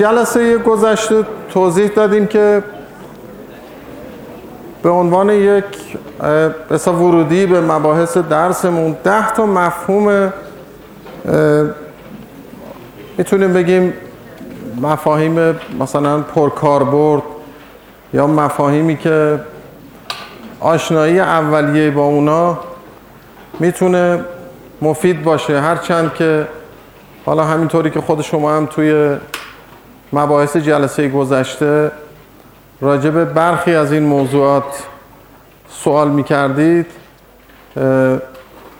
جلسه گذشته توضیح دادیم که به عنوان یک بسا ورودی به مباحث درسمون ده تا مفهوم می‌تونیم بگیم مفاهیم مثلا پرکاربرد یا مفاهیمی که آشنایی اولیه با اونا می‌تونه مفید باشه. هرچند که حالا همینطوری که خود شما هم توی مباحث جلسه گذشته راجع به برخی از این موضوعات سوال می کردید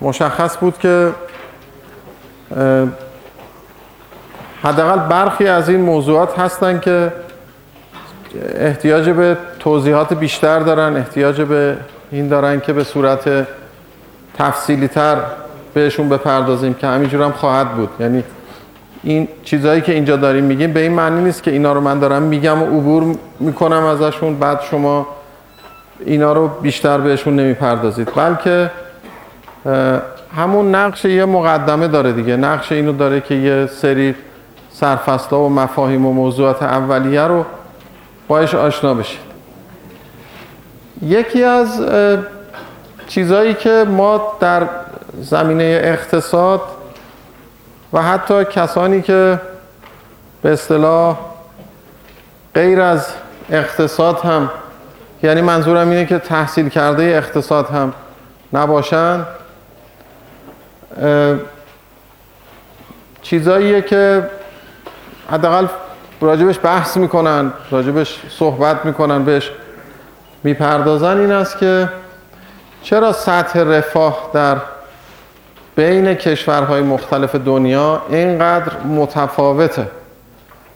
مشخص بود که حداقل برخی از این موضوعات هستن که احتیاج به توضیحات بیشتر دارن احتیاج به این دارن که به صورت تفصیلی تر بهشون بپردازیم که همینجور هم خواهد بود. یعنی این چیزهایی که اینجا داریم میگیم به این معنی نیست که اینا رو من دارم میگم و عبور می‌کنم ازشون. بعد شما اینا رو بیشتر بهشون نمی‌پردازید. بلکه همون نقش یه مقدمه داره دیگه. نقش اینو داره که یه سری سرفصلا و مفاهیم و موضوعات اولیه رو باش آشنا بشید. یکی از چیزهایی که ما در زمینه اقتصاد و حتی کسانی که به اصطلاح غیر از اقتصاد هم یعنی منظورم اینه که تحصیل کرده اقتصاد هم نباشن چیزاییه که حداقل راجبش بحث می‌کنن راجبش صحبت می‌کنن بهش می‌پردازن این است که چرا سطح رفاه در بین کشورهای مختلف دنیا اینقدر متفاوته.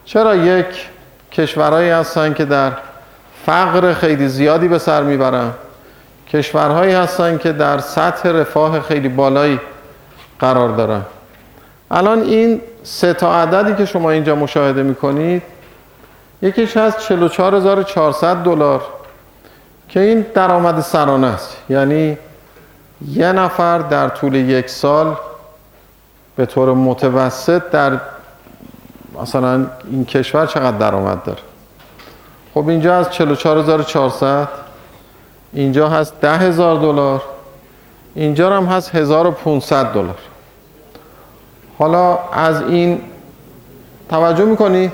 چرا یک کشورهایی هستن که در فقر خیلی زیادی به سر می‌برن کشورهایی هستن که در سطح رفاه خیلی بالایی قرار دارن. الان این سه تا عددی که شما اینجا مشاهده می‌کنید یکیش هست 44400 دلار که این درآمد سرانه است. یعنی یه نفر در طول یک سال به طور متوسط در مثلا این کشور چقدر درآمد داره؟ خب اینجا از 44400 اینجا هست 10000 دلار اینجا هم هست 1500 دلار. حالا از این توجه می‌کنید؟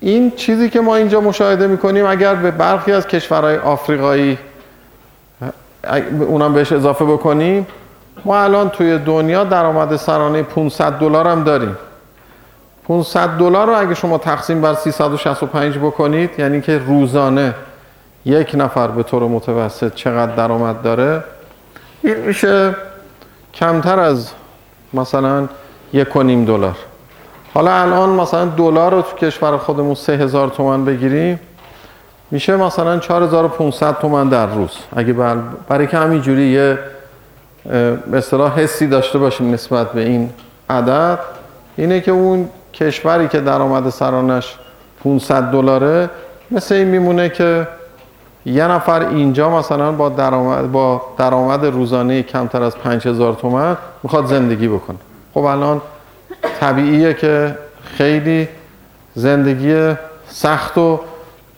این چیزی که ما اینجا مشاهده می‌کنیم اگر به برخی از کشورهای آفریقایی اونم بهش اضافه بکنیم ما الان توی دنیا درآمد سرانه 500 دلار هم داریم. 500 دلار رو اگه شما تقسیم بر 365 بکنید یعنی که روزانه یک نفر به طور متوسط چقدر درآمد داره این میشه کمتر از مثلا یک و نیم دلار. حالا الان مثلا دلار رو تو کشور خودمون 3000 تومان بگیریم میشه مثلا 4500 تومان در روز. اگه بر... برای که همینجوری یه به حسی داشته باشیم نسبت به این عدد اینه که اون کشوری که درآمد سرانش 500 دلاره مثل این میمونه که یه نفر اینجا مثلا با درآمد با درآمد روزانه کمتر از 5000 تومان می‌خواد زندگی بکنه. خب الان طبیعیه که خیلی زندگی سخت و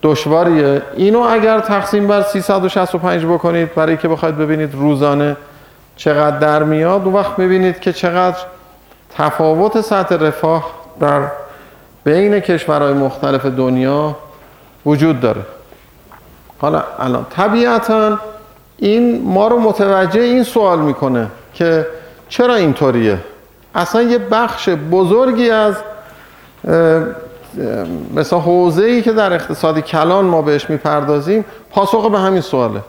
دشواریه. اینو اگر تقسیم بر 365 بکنید برای که بخواید ببینید روزانه چقدر در میاد اون وقت می‌بینید که چقدر تفاوت سطح رفاه در بین کشورهای مختلف دنیا وجود داره. حالا الان طبیعتا این ما رو متوجه این سوال می‌کنه که چرا اینطوریه؟ اصلا یه بخش بزرگی از مثلا حوزه ای که در اقتصاد کلان ما بهش می‌پردازیم پاسخ به همین سواله.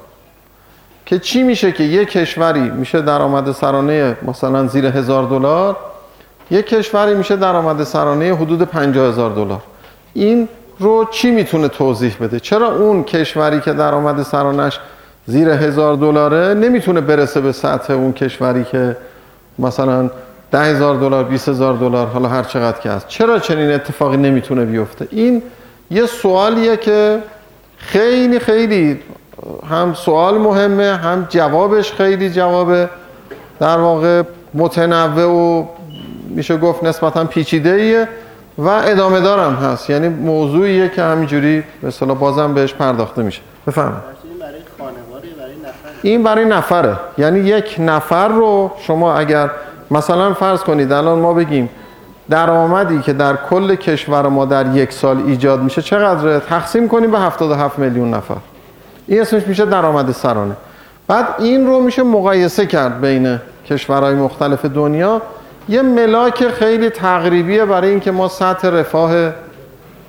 که چی میشه که یک کشوری میشه درآمد سرانه مثلا زیر هزار دلار یک کشوری میشه درآمد سرانه حدود پنجاه هزار دلار. این رو چی می‌تونه توضیح بده؟ چرا اون کشوری که درآمد سرانش زیر هزار دلاره نمی‌تونه برسه به سطح اون کشوری که مثلا ده هزار دلار 20 هزار دلار حالا هر چقدر که هست. چرا چنین اتفاقی نمی‌تونه بیفته؟ این یه سوالیه که خیلی خیلی هم سوال مهمه هم جوابش خیلی جواب در واقع متنوع و میشه گفت نسبتا پیچیده ایه و ادامه دارم هست. یعنی موضوعیه که همینجوری اصطلاح بازم بهش پرداخته میشه. بفهمید این برای خانواره برای نفر این برای نفره. یعنی یک نفر رو شما اگر مثلا فرض کنید الان ما بگیم درآمدی که در کل کشور ما در یک سال ایجاد میشه چقدره؟ تقسیم کنیم به 77 میلیون نفر. این اسمش میشه درآمد سرانه. بعد این رو میشه مقایسه کرد بین کشورهای مختلف دنیا. یه ملاک خیلی تقریبیه برای اینکه ما سطح رفاه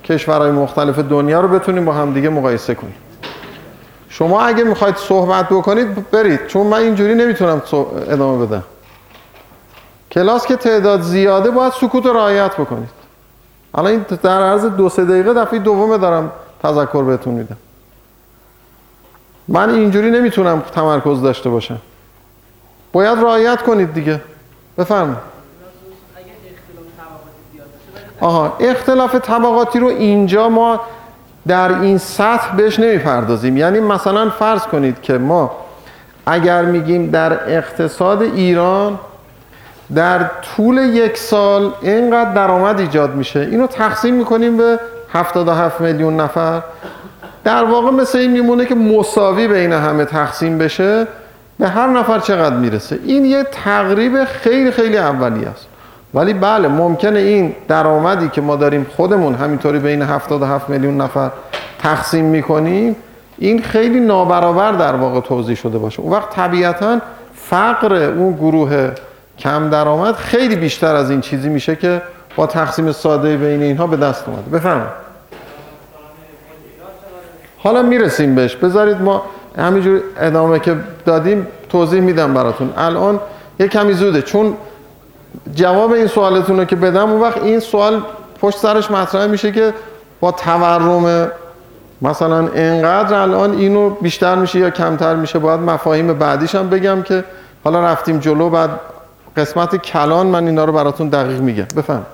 کشورهای مختلف دنیا رو بتونیم با همدیگه مقایسه کنیم. شما اگه می‌خواید صحبت بکنید برید. چون من اینجوری نمی‌تونم ادامه بدم. کلاس که تعداد زیاده باید سکوت رعایت بکنید. الان این در عرض دو سه دقیقه دفعه دومه دارم تذکر بهتون میدم. من اینجوری نمی‌تونم تمرکز داشته باشم. باید رعایت کنید دیگه. بفرمایید. آها اختلاف طبقاتی رو اینجا ما در این سطح بهش نمی‌پردازیم. یعنی مثلا فرض کنید که ما اگر میگیم در اقتصاد ایران در طول یک سال اینقدر درآمد ایجاد میشه. اینو تقسیم می‌کنیم به 77 میلیون نفر. در واقع مثل این میمونه که مساوی بین همه تقسیم بشه. به هر نفر چقدر می‌رسه. این یه تقریب خیلی خیلی اولیه است. ولی بله ممکنه این درآمدی که ما داریم خودمون همینطوری بین 77 میلیون نفر تقسیم می‌کنیم این خیلی نابرابر در واقع توضیح شده باشه. اون وقت طبیعتا فقر اون گروه کم درآمد خیلی بیشتر از این چیزی میشه که با تقسیم ساده بین اینها به دست اومده. بفرمایید. حالا می‌رسیم بهش. بذارید ما همینجور ادامه که دادیم توضیح میدم براتون. الان یه کمی زوده. چون جواب این سوالتون رو که بدم اون وقت این سوال پشت سرش مطرح میشه که با تورم مثلا انقدر الان اینو بیشتر میشه یا کمتر میشه باید مفاهیم بعدیش هم بگم که حالا رفتیم جلو بعد قسمت کلان من اینا رو براتون دقیق میگم. بفهم.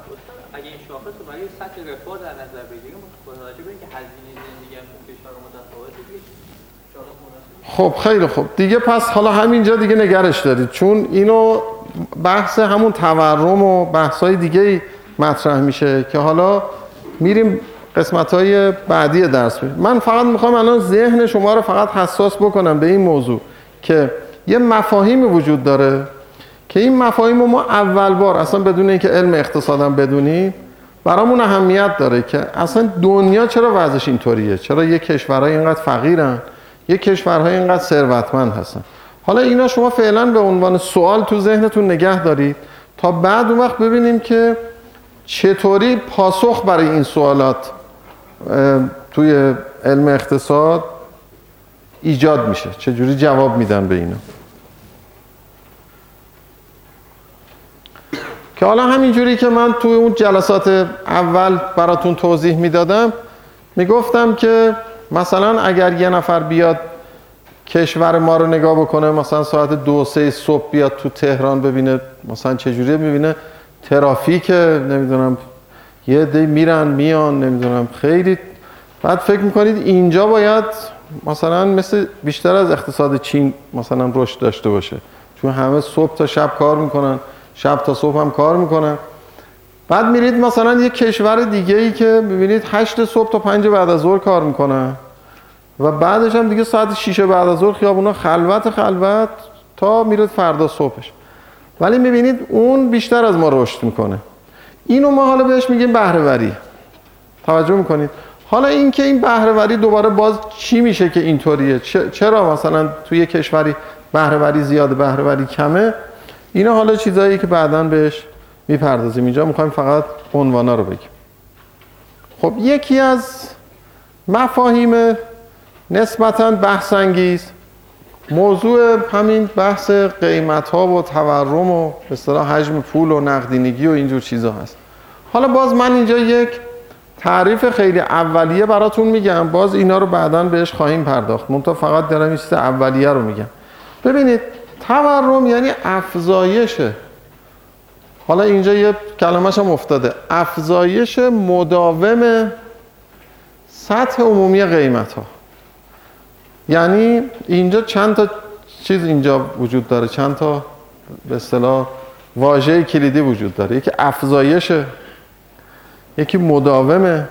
اگه این شاخص رو برای سطح رفاه در نظر بگیریم متوجه به اینکه هزینه زندگی هم تو کشور متفاوته خب خیلی خوب. دیگه پس حالا همینجا دیگه نگرش دارید. چون اینو بحث همون تورم و بحث دیگه مطرح میشه که حالا میریم قسمت های بعدی درس میریم من فقط می‌خوام الان ذهن شما رو فقط حساس بکنم به این موضوع که یه مفاهیمی وجود داره. که این مفاهیم ما اول بار اصلا بدون اینکه علم اقتصادم بدونیم برامون اهمیت داره که اصلا دنیا چرا وضعش اینطوریه؟ چرا یه کشورهای اینقدر فقیرن؟ یه کشورهای اینقدر ثروتمند هستن؟ حالا اینا شما فعلا به عنوان سوال تو ذهنتون نگه دارید تا بعد اون وقت ببینیم که چطوری پاسخ برای این سوالات توی علم اقتصاد ایجاد میشه. چجوری جواب میدن به اینا؟ که حالا همینجوری که من توی اون جلسات اول براتون توضیح می‌دادم می‌گفتم که مثلا اگر یه نفر بیاد کشور ما رو نگاه بکنه مثلا ساعت دو سه صبح بیاد تو تهران ببینه مثلا چجوریه ببینه ترافیک نمی‌دونم یه دی میرن میان نمی‌دونم خیلی. بعد فکر می‌کنید اینجا باید مثلا مثل بیشتر از اقتصاد چین مثلا رشد داشته باشه. چون همه صبح تا شب کار می‌کنن. شب تا صبح هم کار می‌کنن بعد میرید مثلا یه کشور دیگه ای که می‌بینید هشت صبح تا پنج بعد از ظهر کار می‌کنن. و بعدش هم دیگه ساعت 6 بعد از ظهر خیابونا خلوت خلوت تا میره فردا صبحش. ولی می‌بینید اون بیشتر از ما رشد می‌کنه. اینو ما حالا بهش میگیم بهرهوری. توجه می‌کنید؟ حالا اینکه این بهرهوری دوباره باز چی میشه که اینطوریه؟ چرا مثلا توی کشوری بهرهوری زیاده بهرهوری کمه؟ اینا حالا چیزایی که بعدا بهش می‌پردازیم. اینجا می‌خوایم فقط عنوانا رو بگیم. خب یکی از مفاهیم نسبتا بحث انگیز موضوع همین بحث قیمت ها و تورم و اصطلاح حجم پول و نقدینگی و اینجور چیزا هست. حالا باز من اینجا یک تعریف خیلی اولیه براتون میگم. باز اینا رو بعدا بهش خواهیم پرداخت. منتها فقط دارم این چیز اولیه رو میگم. ببینید تورم یعنی افزایشه حالا اینجا یه کلمش هم افتاده. افزایش مداوم سطح عمومی قیمت ها یعنی اینجا چند تا چیز اینجا وجود داره؟ چند تا به اصطلاح واژه کلیدی وجود داره؟ یکی افزایشه یکی مداومه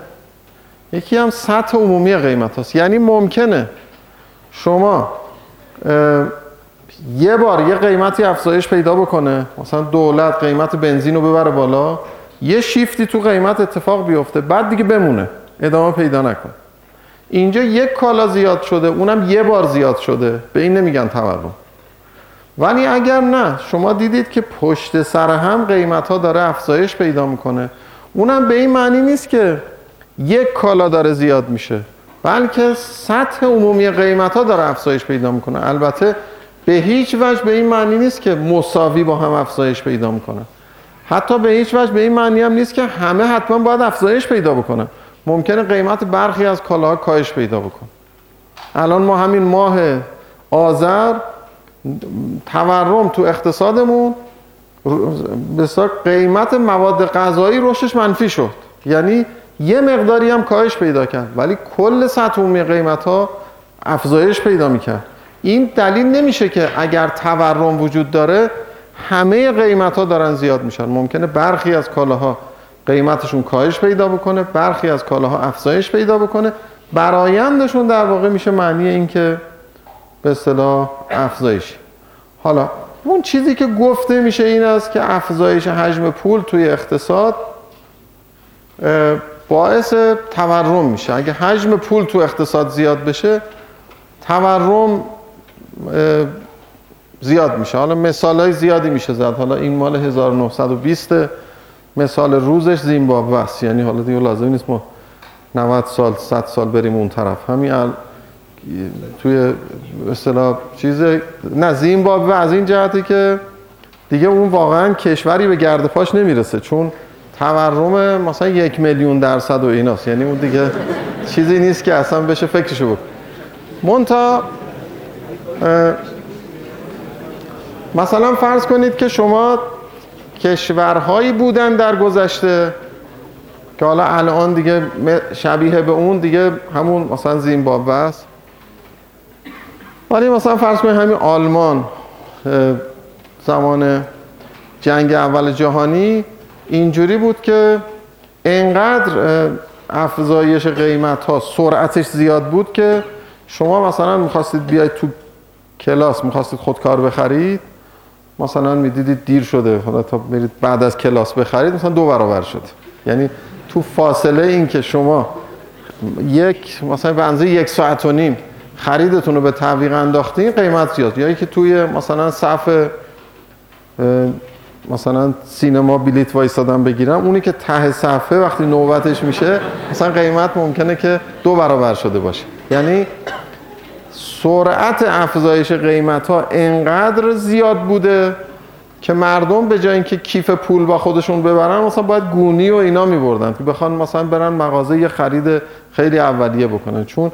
یکی هم سطح عمومی قیمت هست یعنی ممکنه شما یه بار یه قیمتی افزایش پیدا بکنه. مثلا دولت قیمت بنزین رو ببره بالا. یه شیفتی تو قیمت اتفاق بیفته بعد دیگه بمونه. ادامه پیدا نکنه اینجا یک کالا زیاد شده اونم یه بار زیاد شده. به این نمیگن تورم. ولی اگر نه شما دیدید که پشت سر هم قیمت ها داره افزایش پیدا می‌کنه. اونم به این معنی نیست که یک کالا داره زیاد میشه. بلکه سطح عمومی قیمت ها داره افزایش پیدا می‌کنه. البته به هیچ وجه به این معنی نیست که مساوی با هم افزایش پیدا می‌کنه حتی به هیچ وجه به این معنی هم نیست که همه حتما باید افزایش پیدا بکنه ممکنه قیمت برخی از کالاها کاهش پیدا بکنه. الان ما همین ماه آذر تورم تو اقتصادمون بسیار قیمت مواد غذایی رشدش منفی شد. یعنی یه مقداری هم کاهش پیدا کرد. ولی کل سطح عمومی قیمت ها افزایش پیدا می‌کرد. این دلیل نمیشه که اگر تورم وجود داره همه قیمت ها دارن زیاد میشن. ممکنه برخی از کالاها قیمتشون کاهش پیدا بکنه برخی از کالاها افزایش پیدا بکنه. برایندشون در واقع میشه معنی این که به اصطلاح افزایش. حالا اون چیزی که گفته میشه این است که افزایش حجم پول توی اقتصاد باعث تورم میشه. اگه حجم پول تو اقتصاد زیاد بشه تورم زیاد میشه. حالا مثال های زیادی میشه زد. حالا این مال 1920 مثال روزش زیمبابوه است. یعنی حالا دیگه لازم نیست ما 90 سال 100 سال بریم اون طرف. همین ال... توی اصطلاح چیز نه زیمبابوه از این جهتی که دیگه اون واقعا کشوری به گرد پاش نمی‌رسه. چون تورم مثلا یک میلیون درصد و ایناست. یعنی اون دیگه چیزی نیست که اصلا بشه فکرشو بود مونتا مثلا فرض کنید که شما کشورهایی بودن در گذشته که حالا الان دیگه شبیه به اون دیگه همون مثلا زیمبابوه است. ولی مثلا فرض کنید همین آلمان زمان جنگ اول جهانی اینجوری بود که انقدر افزایش قیمت ها سرعتش زیاد بود که شما مثلا می‌خواستید بیاید تو کلاس می‌خواستید خودکار بخرید مثلا می‌دیدید دیر شده حالا تا برید بعد از کلاس بخرید مثلا دو برابر شد. یعنی تو فاصله این که شما یک مثلا به یک ساعت و نیم خریدتون رو به تعویق انداختین قیمت زیاد. یا که توی مثلا صف مثلا سینما بلیت وایستادن بگیرم اونی که ته صفحه وقتی نوبتش میشه مثلا قیمت ممکنه که دو برابر شده باشه. یعنی سرعت افزایش قیمت ها انقدر زیاد بوده که مردم به جای اینکه کیف پول با خودشون ببرن مثلا باید گونی و اینا میبردن که بخوان مثلا برن مغازه یه خرید خیلی اولیه بکنن. چون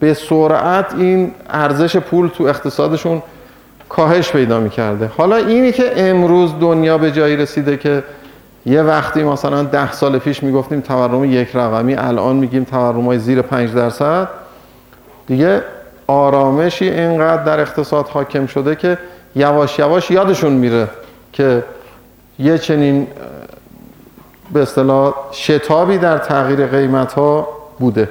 به سرعت این ارزش پول تو اقتصادشون کاهش پیدا می‌کرده. حالا اینی که امروز دنیا به جایی رسیده که یه وقتی مثلا ده سال پیش می‌گفتیم تورم یک رقمی الان میگیم تورم های زیر پنج درصد. دیگه آرامشی اینقدر در اقتصاد حاکم شده که یواش یواش یادشون میره که یه چنین به اصطلاح شتابی در تغییر قیمت ها بوده.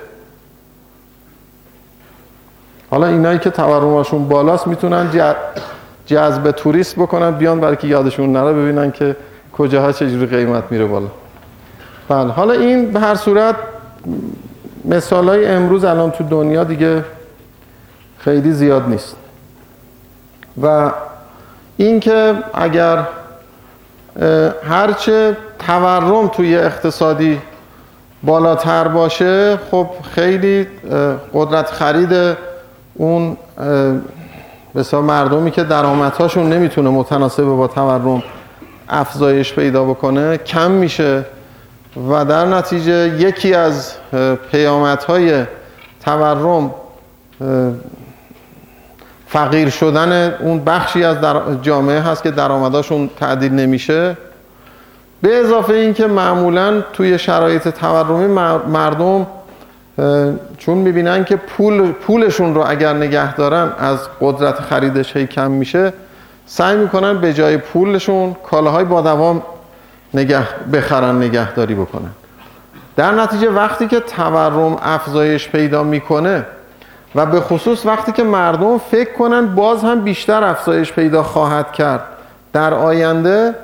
حالا اینایی که تورمشون بالاست می‌تونن جذب توریست بکنن بیان برای که یادشون نره ببینن که کجاها چجوری قیمت میره بالا. بله حالا این به هر صورت مثال های امروز الان تو دنیا دیگه خیلی زیاد نیست. و اینکه اگر هرچه تورم توی اقتصادی بالاتر باشه خب خیلی قدرت خرید اون بسیار مردمی که درآمدهاشون نمی‌تونه متناسب با تورم افزایش پیدا بکنه کم میشه. و در نتیجه یکی از پیامدهای تورم فقیر شدن اون بخشی از جامعه هست که درآمداشون تعدیل نمیشه. به اضافه اینکه معمولا توی شرایط تورمی مردم چون می‌بینن که پول پولشون رو اگر نگه دارن از قدرت خریدش هی کم میشه سعی می‌کنن به جای پولشون کالاهای با دوام نگه بخرن نگهداری بکنن. در نتیجه وقتی که تورم افزایش پیدا می‌کنه و به خصوص وقتی که مردم فکر کنن باز هم بیشتر افزایش پیدا خواهد کرد. در آینده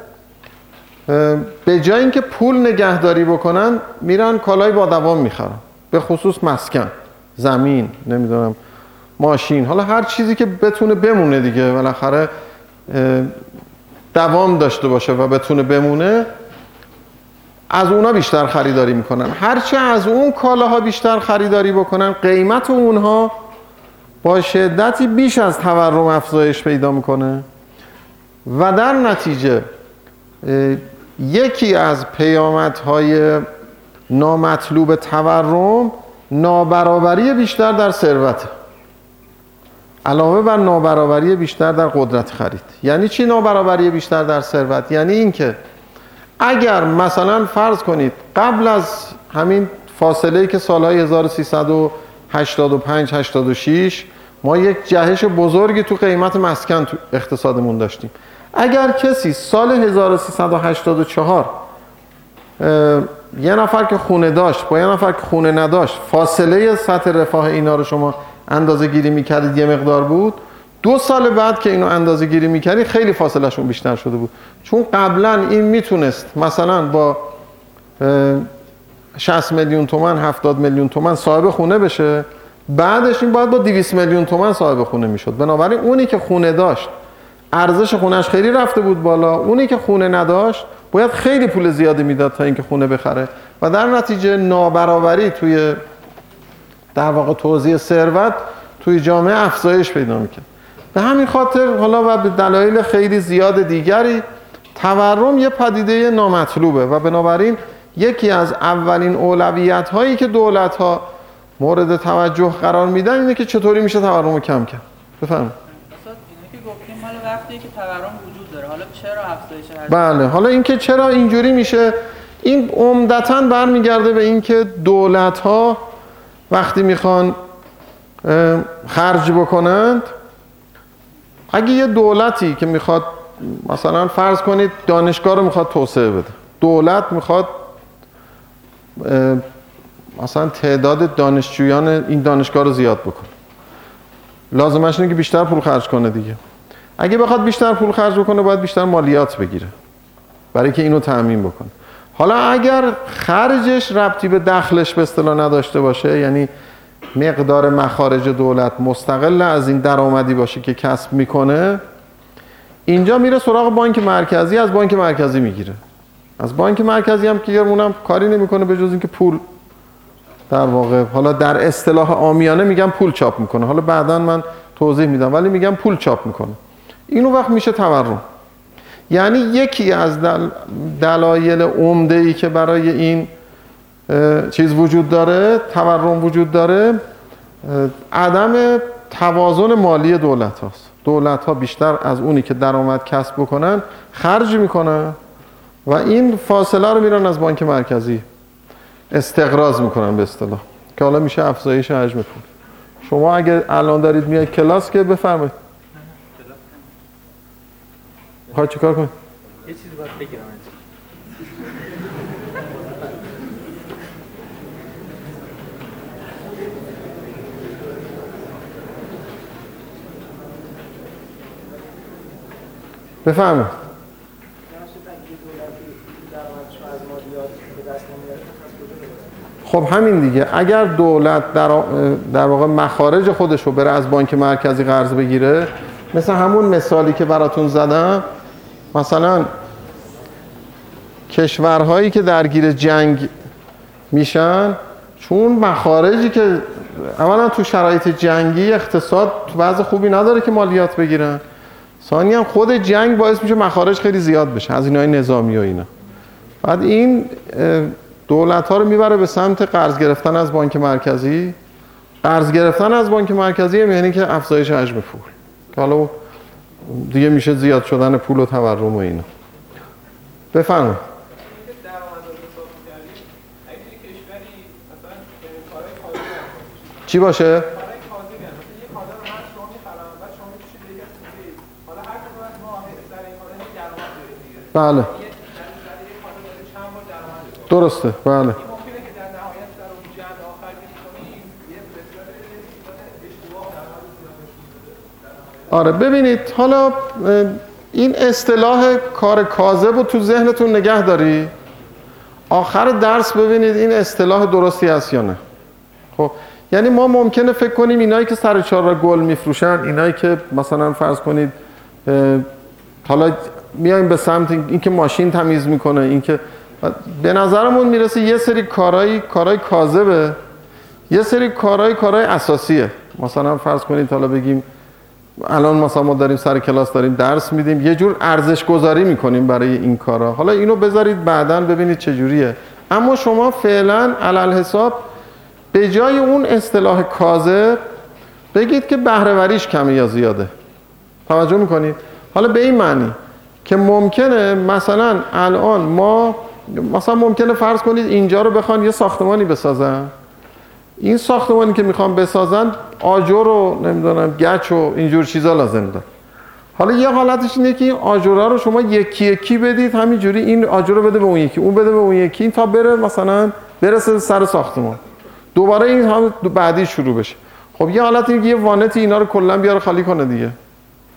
به جای اینکه پول نگهداری بکنن میرن کالای با دوام می‌خرن. به خصوص مسکن زمین نمی‌دونم ماشین. حالا هر چیزی که بتونه بمونه دیگه بالاخره دوام داشته باشه و بتونه بمونه از اونا بیشتر خریداری می‌کنن. هرچه از اون کالاها بیشتر خریداری بکنن قیمت اونها با شدتی بیش از تورم افزایش پیدا می‌کنه. و در نتیجه یکی از پیامدهای نامطلوب تورم نابرابری بیشتر در ثروت علاوه بر نابرابری بیشتر در قدرت خرید. یعنی چی نابرابری بیشتر در ثروت؟ یعنی اینکه اگر مثلا فرض کنید قبل از همین فاصله ای که سالهای 1385 86 ما یک جهش بزرگی تو قیمت مسکن تو اقتصادمون داشتیم. اگر کسی سال 1384 یه نفر که خونه داشت با یه نفر که خونه نداشت فاصله سطح رفاه اینا رو شما اندازه گیری می‌کردید یه مقدار بود. دو سال بعد که اینو اندازه گیری می‌کردید خیلی فاصلهشون بیشتر شده بود. چون قبلا این می‌تونست مثلا با 60 میلیون تومن 70 میلیون تومن صاحب خونه بشه. بعدش این باید با 200 میلیون تومن صاحب خونه می‌شد. بنابراین اونی که خونه داشت ارزش خونش خیلی رفته بود بالا. اونی که خونه نداشت باید خیلی پول زیادی می‌داد تا اینکه خونه بخره. و در نتیجه نابرابری توی در واقع توزیع ثروت توی جامعه افزایش پیدا می‌کرد. به همین خاطر حالا و به دلایل خیلی زیاد دیگری تورم یه پدیده نامطلوبه و بنابراین یکی از اولین اولویت هایی که دولت ها مورد توجه قرار میدن اینه که چطوری میشه تورم رو کم کرد. بفرمایید. که گفتیم مال وقتی که تورم وجود داره. حالا چرا افزایش بله حالا اینکه چرا اینجوری میشه این عمدتا برمیگرده به اینکه دولت ها وقتی می‌خوان خرج بکنند اگه یه دولتی که می‌خواد مثلا فرض کنید دانشگاه رو می‌خواد توسعه بده دولت می‌خواد مثلا تعداد دانشجویان این دانشگاه رو زیاد بکنه لازمش اینه که بیشتر پول خرج کنه دیگه. اگه بخواد بیشتر پول خرج بکنه باید بیشتر مالیات بگیره. برای که اینو تأمین بکنه حالا اگر خرجش ربطی به دخلش به اصطلاح نداشته باشه یعنی مقدار مخارج دولت مستقل از این درآمدی باشه که کسب می‌کنه اینجا میره سراغ بانک مرکزی از بانک مرکزی می‌گیره. از بانک مرکزی هم که اونم کاری نمی‌کنه به جز اینکه پول. در واقع حالا در اصطلاح آمیانه میگم پول چاپ می‌کنه. حالا بعدا من توضیح میدم ولی میگم پول چاپ می‌کنه. اینو وقت میشه تورم. یعنی یکی از دل... دلایل عمده ای که برای این چیز وجود داره تورم وجود داره عدم توازن مالی دولت هاست. دولت ها بیشتر از اونی که درآمد کسب بکنن خرج می‌کنن. و این فاصله رو میرن از بانک مرکزی استقراض می‌کنن به اصطلاح. که حالا میشه افزایش حجم پول. شما اگر الان دارید میاد کلاس که بفرمایید. می‌خواد چیکار کنید یه چیزی باید بگیرم بفرمایید. خب همین دیگه. اگر دولت در, در واقع مخارج خودش رو بره از بانک مرکزی قرض بگیره مثل همون مثالی که براتون زدم مثلا کشورهایی که درگیر جنگ میشن چون مخارجی که اولا تو شرایط جنگی اقتصاد تو وضع خوبی نداره که مالیات بگیرن. ثانی هم خود جنگ باعث میشه مخارج خیلی زیاد بشه از اینای نظامی و اینا. بعد این دولت ها رو می‌بره به سمت قرض گرفتن از بانک مرکزی. قرض گرفتن از بانک مرکزی یعنی که افزایش حجم پول. که حالا دیگه میشه زیاد شدن پول و تورم و اینا. بفرمایید. چی باشه؟ بله. درسته بله. آره ببینید حالا این اصطلاح کار کاذب رو تو ذهنتون نگه داری؟ آخر درس ببینید این اصطلاح درستی هست یا نه. خب یعنی ما ممکنه فکر کنیم اینایی که سر چهار گل میفروشن اینایی که مثلا فرض کنید حالا میایم به سمت اینکه ماشین تمیز می‌کنه اینکه به نظرمون می‌رسه یه سری کارهای کارهای کاذبه. یه سری کارهای کارهای اساسیه. مثلا فرض کنید حالا بگیم الان مثلا ما داریم سر کلاس داریم درس میدیم یه جور ارزش گذاری می‌کنیم برای این کارا. حالا اینو بذارید بعدا ببینید چه جوریه اما شما فعلا علل حساب به جای اون اصطلاح کاذب بگید که بهرهوریش کمه یا زیاده. توجه می‌کنید؟ حالا به این معنی که ممکنه مثلا الان ما مثلا ممکنه فرض کنید اینجا رو بخوان یه ساختمانی بسازن. این ساختمانی که می‌خوان بسازن آجر و نمی‌دونم گچ و اینجور چیزا لازم داره. حالا یه حالتش اینه که این آجرها رو شما یکی یکی بدید همینجوری این آجر رو بده به اون یکی اون بده به اون یکی این تا بره مثلا برسه سر ساختمان. دوباره این هم بعدی شروع بشه. خب یه حالت اینه که یه وانتی اینا رو کلا بیاره خالی کنه دیگه.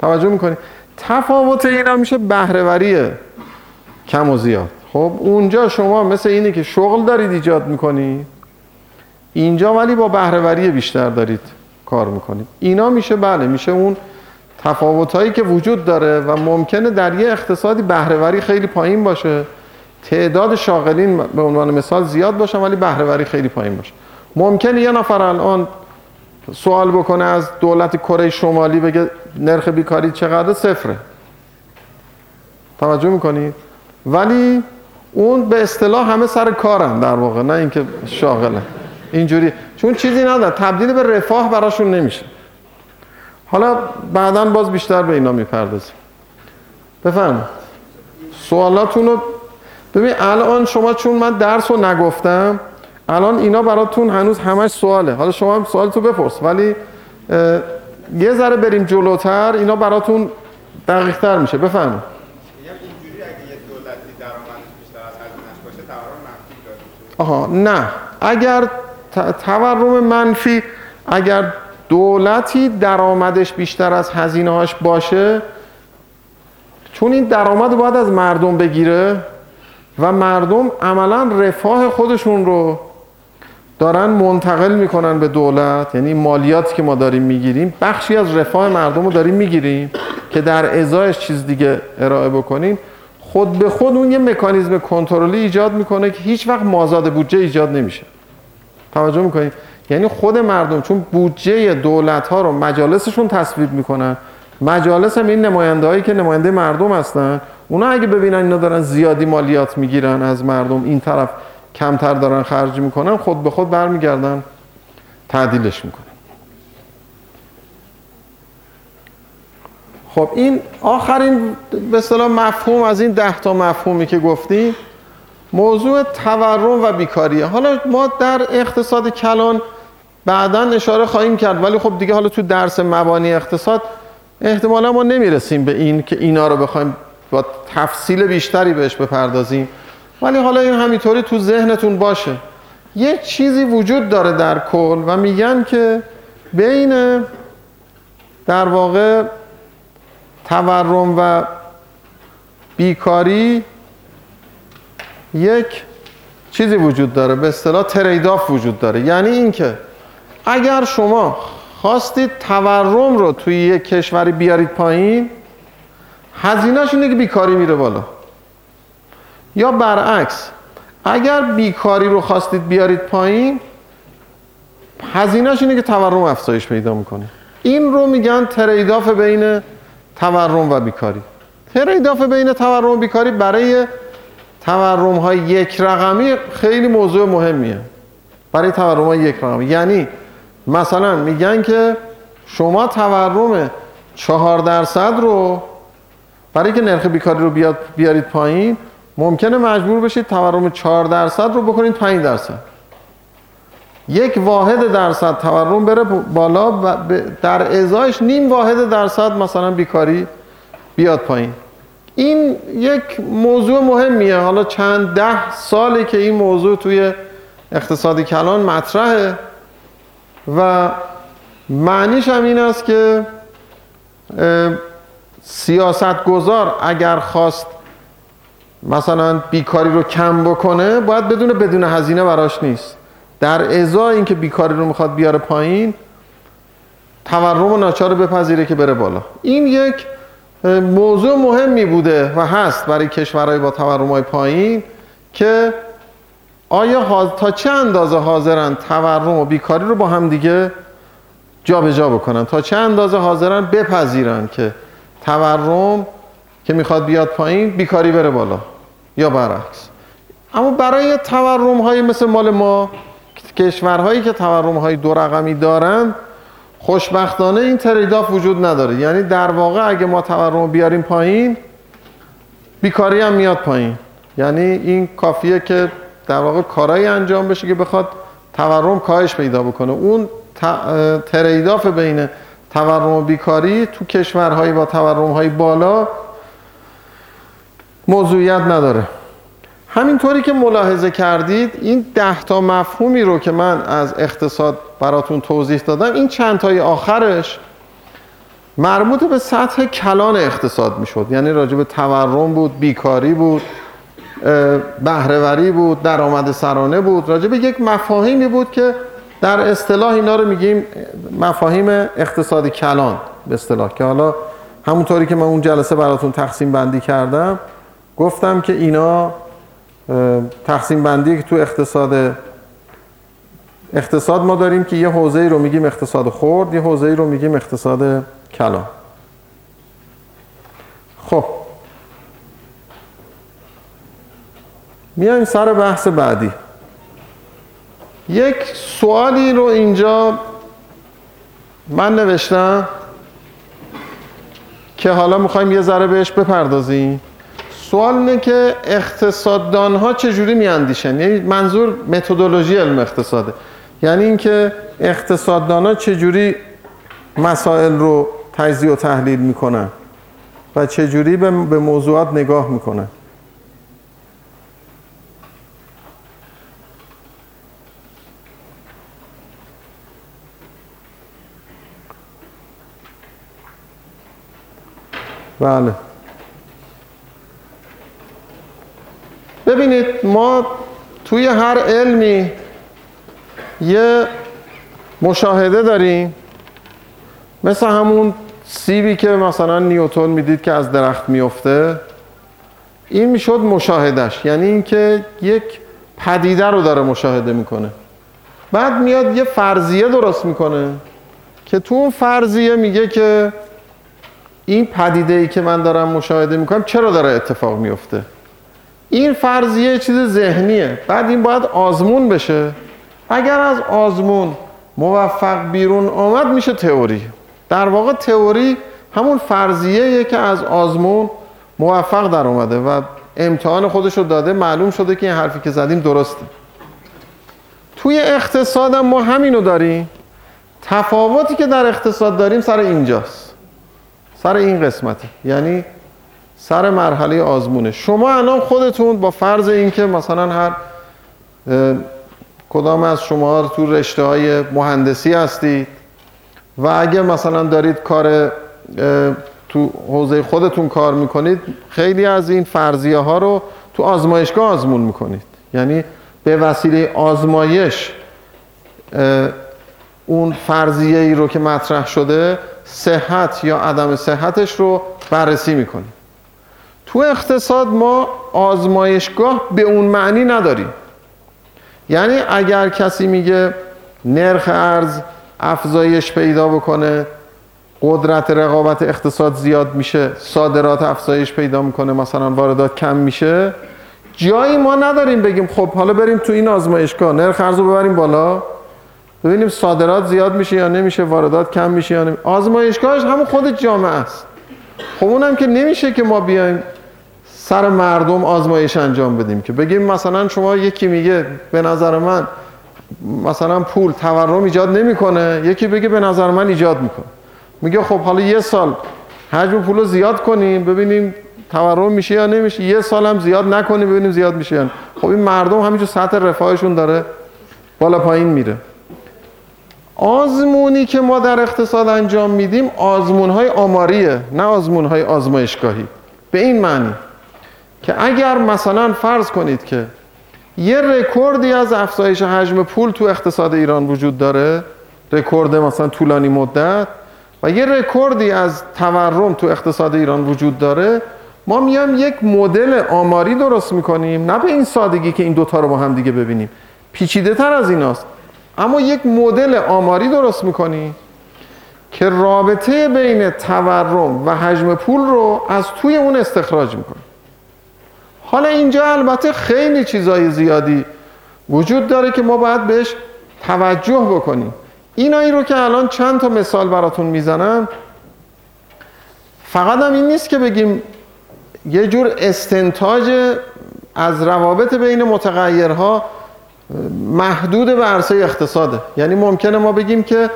توجه می‌کنی؟ تفاوت اینا میشه بهرهوری کم و زیاد. خب اونجا شما مثل اینه که شغل دارید ایجاد می‌کنید اینجا ولی با بهرهوری بیشتر دارید کار می‌کنید. اینا میشه بله میشه اون تفاوتهایی که وجود داره و ممکنه در یه اقتصادی بهرهوری خیلی پایین باشه. تعداد شاغلین به عنوان مثال زیاد باشن ولی بهرهوری خیلی پایین باشه. ممکنه یه نفر الان سوال بکنه از دولت کره شمالی بگه نرخ بیکاری چقدر؟ صفره. توجه می‌کنید ولی اون به اصطلاح همه سر کارن در واقع نه اینکه شاغلن اینجوری. چون چیزی نداره تبدیل به رفاه براشون نمیشه. حالا بعدا باز بیشتر به اینا می‌پردازیم. بفهم سوالاتون رو ببین الان شما چون من درس رو نگفتم الان اینا براتون هنوز همش سواله. حالا شما هم سوالتو بپرس ولی یه ذره بریم جلوتر اینا براتون دقیق تر میشه. بفهم میگم اینجوری اگه یه دولتی درآمدش بیشتر از هزینه‌اش باشه تورم منفی داره میشه آها نه. اگر تورم منفی اگر دولتی درآمدش بیشتر از هزینه هاش باشه چون این درآمد باید از مردم بگیره و مردم عملا رفاه خودشون رو دارن منتقل می‌کنن به دولت. یعنی مالیاتی که ما داریم می‌گیریم بخشی از رفاه مردم رو داریم می‌گیریم که در ازایش چیز دیگه ارائه بکنیم. خود به خود اون یه مکانیزم کنترلی ایجاد می‌کنه که هیچ وقت مازاد بودجه ایجاد نمیشه. توجه می‌کنید یعنی خود مردم چون بودجه دولت ها رو مجالسشون تصویب می‌کنن مجالس هم این نماینده هایی که نماینده مردم هستن اونا اگه ببینن اینا دارن زیادی مالیات می‌گیرن از مردم این طرف کمتر دارن خرج می‌کنن خود به خود برمیگردن تعدیلش می‌کنن. خب این آخرین به اصطلاح مفهوم از این ده تا مفهومی که گفتیم موضوع تورم و بیکاریه. حالا ما در اقتصاد کلان بعدا اشاره خواهیم کرد ولی خب دیگه حالا تو درس مبانی اقتصاد احتمالا ما نمی‌رسیم به این که اینا رو بخوایم با تفصیل بیشتری بهش بپردازیم. ولی حالا این همینطوری تو ذهنتون باشه. یه چیزی وجود داره در کل و میگن که بین در واقع تورم و بیکاری یک چیزی وجود داره به اصطلاح تریداف وجود داره. یعنی اینکه اگر شما خواستید تورم رو توی یک کشوری بیارید پایین هزینهش اینه که بیکاری میره بالا. یا برعکس اگر بیکاری رو خواستید بیارید پایین هزینهش اینه که تورم افزایش پیدا می‌کنه. این رو میگن تریداف بین تورم و بیکاری. تریداف بین تورم و بیکاری برای تورم های یک رقمی خیلی موضوع مهمیه. برای تورم های یک رقمی. یعنی مثلا میگن که شما تورم چهار درصد رو برای که نرخ بیکاری رو بیاد بیارید پایین ممکنه مجبور بشید تورم 4 درصد رو بکنید 5 درصد. یک واحد درصد تورم بره بالا و در ازایش نیم واحد درصد مثلا بیکاری بیاد پایین. این یک موضوع مهمیه. حالا چند ده سالی که این موضوع توی اقتصاد کلان مطرحه و معنیش هم این است که سیاست گذار اگر خواست مثلا بیکاری رو کم بکنه باید بدون بدون هزینه براش نیست. در ازای اینکه بیکاری رو می‌خواد بیاره پایین تورم و ناچار بپذیره که بره بالا. این یک موضوع مهمی بوده و هست برای کشورهای با تورم های پایین که آیا تا چه اندازه حاضرن تورم و بیکاری رو با هم دیگه جابجا جا بکنن؟ تا چه اندازه حاضرن بپذیرن که تورم که می‌خواد بیاد پایین بیکاری بره بالا یا برعکس؟ اما برای تورم های مثل مال ما کشورهایی که تورم های دو رقمی دارن خوشبختانه این تریداف وجود نداره. یعنی در واقع اگه ما تورم بیاریم پایین بیکاری هم میاد پایین. یعنی این کافیه که در واقع کارایی انجام بشه که بخواد تورم کاهش پیدا بکنه. اون تریداف بین تورم و بیکاری تو کشورهایی با تورم های بالا موضوعیت نداره. همینطوری که ملاحظه کردید این ده تا مفهومی رو که من از اقتصاد براتون توضیح دادم این چند تای آخرش مربوط به سطح کلان اقتصاد می‌شد. یعنی راجع به تورم بود بیکاری بود بهرهوری بود درآمد سرانه بود. راجع به یک مفاهیمی بود که در اصطلاح اینا رو میگیم مفاهیم اقتصادی کلان به اصطلاح که حالا همونطوری که من اون جلسه براتون تقسیم بندی کردم گفتم که اینا تقسیم بندی که تو اقتصاد اقتصاد ما داریم که یه حوزه رو میگیم اقتصاد خورد یه حوزه رو میگیم اقتصاد کلان. خب. میایم سر بحث بعدی. یک سوالی رو اینجا من نوشتم که حالا می‌خوایم یه ذره بهش بپردازیم. سوال اینه که اقتصاددان ها چجوری میاندیشن؟ یعنی منظور متدولوژی علم اقتصاده. یعنی اینکه اقتصاددان ها چجوری مسائل رو تجزیه و تحلیل می‌کنن و چجوری به موضوعات نگاه می‌کنن. بله. ببینید ما توی هر علمی یه مشاهده داریم. مثل همون سیبی که مثلا نیوتون می‌دید که از درخت میفته. این می‌شد مشاهدش یعنی اینکه یک پدیده رو داره مشاهده می‌کنه. بعد میاد یه فرضیه درست می‌کنه که تو اون فرضیه میگه که این پدیده ای که من دارم مشاهده می‌کنم چرا داره اتفاق میفته این فرضیه چیز ذهنیه. بعد این باید آزمون بشه. اگر از آزمون موفق بیرون آمد میشه تئوری. در واقع تئوری همون فرضیه که از آزمون موفق در اومده و امتحان خودش رو داده. معلوم شده که این حرفی که زدیم درسته. توی اقتصاد ما همینو داریم. تفاوتی که در اقتصاد داریم سر اینجاست. سر این قسمته. یعنی سر مرحله آزمونه. شما الان خودتون با فرض اینکه مثلا هر کدام از شما تو رشته های مهندسی هستید و اگه مثلا دارید کار تو حوزه خودتون کار می‌کنید خیلی از این فرضیه ها رو تو آزمایشگاه آزمون می‌کنید. یعنی به وسیله آزمایش اون فرضیه ای رو که مطرح شده صحت یا عدم صحتش رو بررسی می‌کنیم تو اقتصاد ما آزمایشگاه به اون معنی نداریم. یعنی اگر کسی میگه نرخ ارز افزایش پیدا بکنه قدرت رقابت اقتصاد زیاد میشه صادرات افزایش پیدا می‌کنه مثلا واردات کم میشه جایی ما نداریم بگیم خب حالا بریم تو این آزمایشگاه نرخ ارز رو ببریم بالا ببینیم صادرات زیاد میشه یا نمیشه واردات کم میشه یا نمیشه. آزمایشگاهش همون خود جامعه است. خب اونم که نمیشه که ما بیایم سر مردم آزمایش انجام بدیم که بگیم مثلا شما یکی میگه به نظر من مثلا پول تورم ایجاد نمی‌کنه یکی بگه به نظر من ایجاد می‌کنه. میگه خب حالا یه سال حجم پول رو زیاد کنیم ببینیم تورم میشه یا نمیشه. یه سال هم زیاد نکنیم ببینیم زیاد میشه یا نه. خب این مردم همینجور سطح رفاهشون داره بالا پایین میره. آزمونی که ما در اقتصاد انجام میدیم آزمون های آماریه نه آزمون های آزمایشگاهی. به این معنی. که اگر مثلا فرض کنید که یه رکوردی از افزایش حجم پول تو اقتصاد ایران وجود داره رکورد مثلا طولانی مدت و یه رکوردی از تورم تو اقتصاد ایران وجود داره ما میام یک مدل آماری درست می‌کنیم نه به این سادگی که این دوتا رو با هم دیگه ببینیم. پیچیده تر از ایناست. اما یک مدل آماری درست می‌کنیم که رابطه بین تورم و حجم پول رو از توی اون استخراج می‌کنیم. حالا اینجا البته خیلی چیزای زیادی وجود داره که ما باید بهش توجه بکنیم. اینایی رو که الان چند تا مثال براتون می‌زنم فقط هم این نیست که بگیم یه جور استنتاج از روابط بین متغیرها محدود به عرصه اقتصاده. یعنی ممکنه ما بگیم که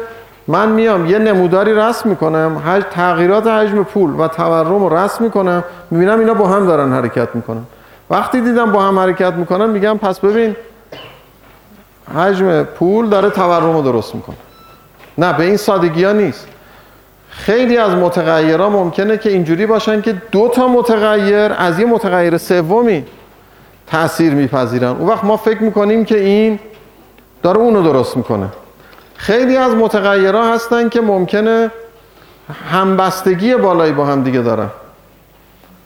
من میام یه نموداری رسم می‌کنم حج تغییرات حجم پول و تورم رو رسم می‌کنم می‌بینم اینا با هم دارن حرکت می‌کنن. وقتی دیدم با هم حرکت می‌کنن میگم پس ببین حجم پول داره تورم رو درست می‌کنه. نه به این سادگی ها نیست. خیلی از متغیرها ممکنه که اینجوری باشن که دو تا متغیر از یه متغیر سومی تاثیر میپذیرن. اون وقت ما فکر می‌کنیم که این داره اونو درست می‌کنه. خیلی از متغیرها هستن که ممکنه همبستگی بالایی با هم دیگه دارن.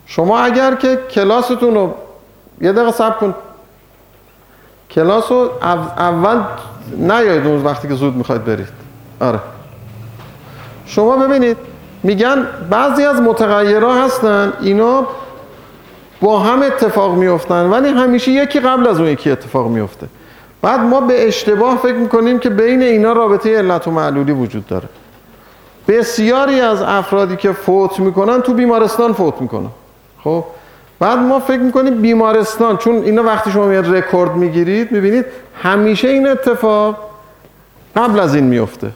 شما اگر که کلاستون رو یه دقیقه صبر کن. کلاس رو اول نیایید اون وقتی که زود می‌خواید برید. آره. شما ببینید میگن بعضی از متغیرها هستن اینا با هم اتفاق میفتن ولی همیشه یکی قبل از اون یکی اتفاق میفته بعد ما به اشتباه فکر می‌کنیم که بین اینا رابطه علت و معلولی وجود داره. بسیاری از افرادی که فوت می‌کنن تو بیمارستان فوت می‌کنن. خب؟ بعد ما فکر می‌کنیم بیمارستان چون اینا وقتی شما میاد رکورد می‌گیرید می‌بینید همیشه این اتفاق قبل از این میفته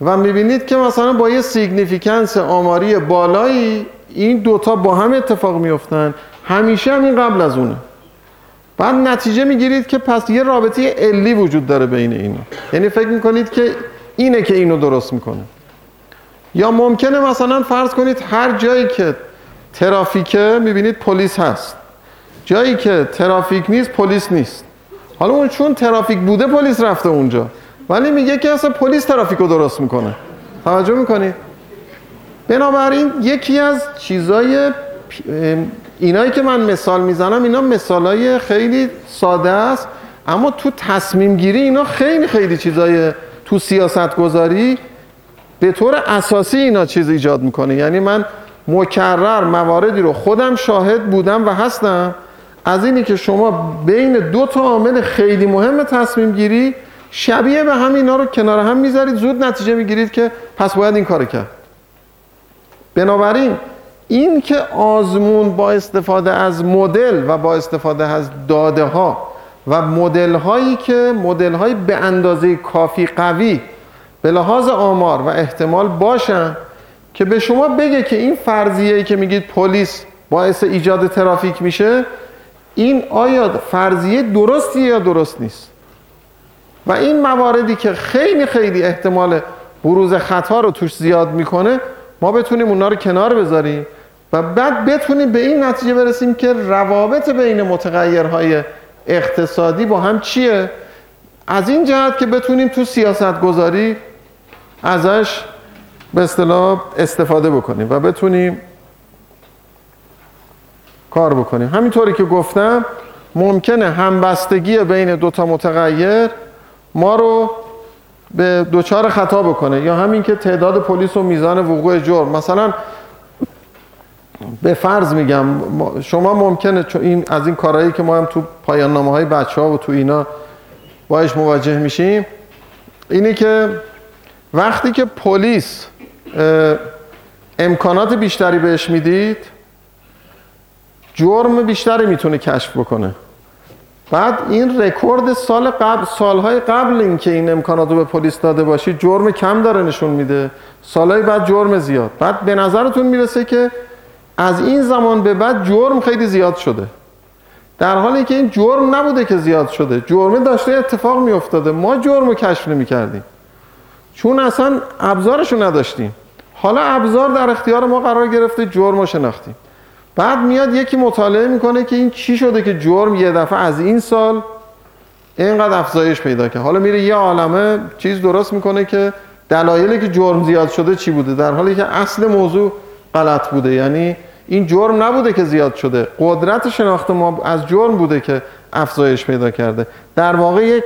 و می‌بینید که مثلا با یه significance آماری بالایی این دوتا با هم اتفاق میفتن همیشه هم این قبل از اونه. بعد نتیجه می‌گیرید که پس یه رابطه علی وجود داره بین اینا. یعنی فکر می‌کنید که اینه که اینو درست می‌کنه. یا ممکنه مثلا فرض کنید هر جایی که ترافیکه می‌بینید پلیس هست. جایی که ترافیک نیست پلیس نیست. حالا اون چون ترافیک بوده پلیس رفته اونجا. ولی میگه که اصلا پلیس ترافیک رو درست می‌کنه. توجه می‌کنید بنابراین یکی از چیزای اینایی که من مثال می‌زنم اینا مثالای خیلی ساده است. اما تو تصمیم گیری اینا خیلی خیلی چیزای تو سیاست گذاری به طور اساسی اینا چیز ایجاد می‌کنه. یعنی من مکرر مواردی رو خودم شاهد بودم و هستم. از اینی که شما بین دو تا عامل خیلی مهم تصمیم گیری شبیه به هم اینا رو کنار هم می‌ذارید. زود نتیجه می‌گیرید که پس باید این کار کرد. بنابراین این که آزمون با استفاده از مدل و با استفاده از داده ها و مدل هایی که مدل های به اندازه کافی قوی به لحاظ آمار و احتمال باشن که به شما بگه که این فرضیه که میگید پلیس باعث ایجاد ترافیک میشه این آیا فرضیه درستی یا درست نیست؟ و این مواردی که خیلی خیلی احتمال بروز خطا رو توش زیاد می‌کنه ما بتونیم اونا رو کنار بذاریم و بعد بتونیم به این نتیجه برسیم که روابط بین متغیرهای اقتصادی با هم چیه؟ از این جهت که بتونیم تو سیاست گذاری ازش به اصطلاح استفاده بکنیم و بتونیم کار بکنیم. همینطوری که گفتم ممکنه همبستگی بین دو تا متغیر ما رو به دوچار خطا بکنه. یا همین که تعداد پلیس و میزان وقوع جرم. مثلا به فرض میگم شما ممکنه چون این از این کارهایی که ما هم تو پایان نامه های بچه ها و تو اینا باش مواجه میشیم اینی که وقتی که پلیس امکانات بیشتری بهش می‌دید؟ جرم بیشتری می‌تونه کشف بکنه. بعد این رکورد سال قبل سالهای قبل اینکه این امکانات رو به پلیس داده باشی جرم کم داره نشون میده. سالهای بعد جرم زیاد. بعد به نظرتون می‌رسه که از این زمان به بعد جرم خیلی زیاد شده. در حالی که این جرم نبوده که زیاد شده. جرمه داشته اتفاق می افتاده ما جرم رو کشف نمی کردیم چون اصلا ابزارش رو نداشتیم. حالا ابزار در اختیار ما قرار گرفته جرم رو شناختیم. بعد میاد یکی مطالعه می‌کنه که این چی شده که جرم یه دفعه از این سال اینقدر افزایش پیدا کرد. حالا میره یه عالمه چیز درست می‌کنه که دلایلی که جرم زیاد شده چی بوده؟ در حالی که اصل موضوع غلط بوده. یعنی این جرم نبوده که زیاد شده. قدرت شناخت ما از جرم بوده که افزایش پیدا کرده. در واقع یک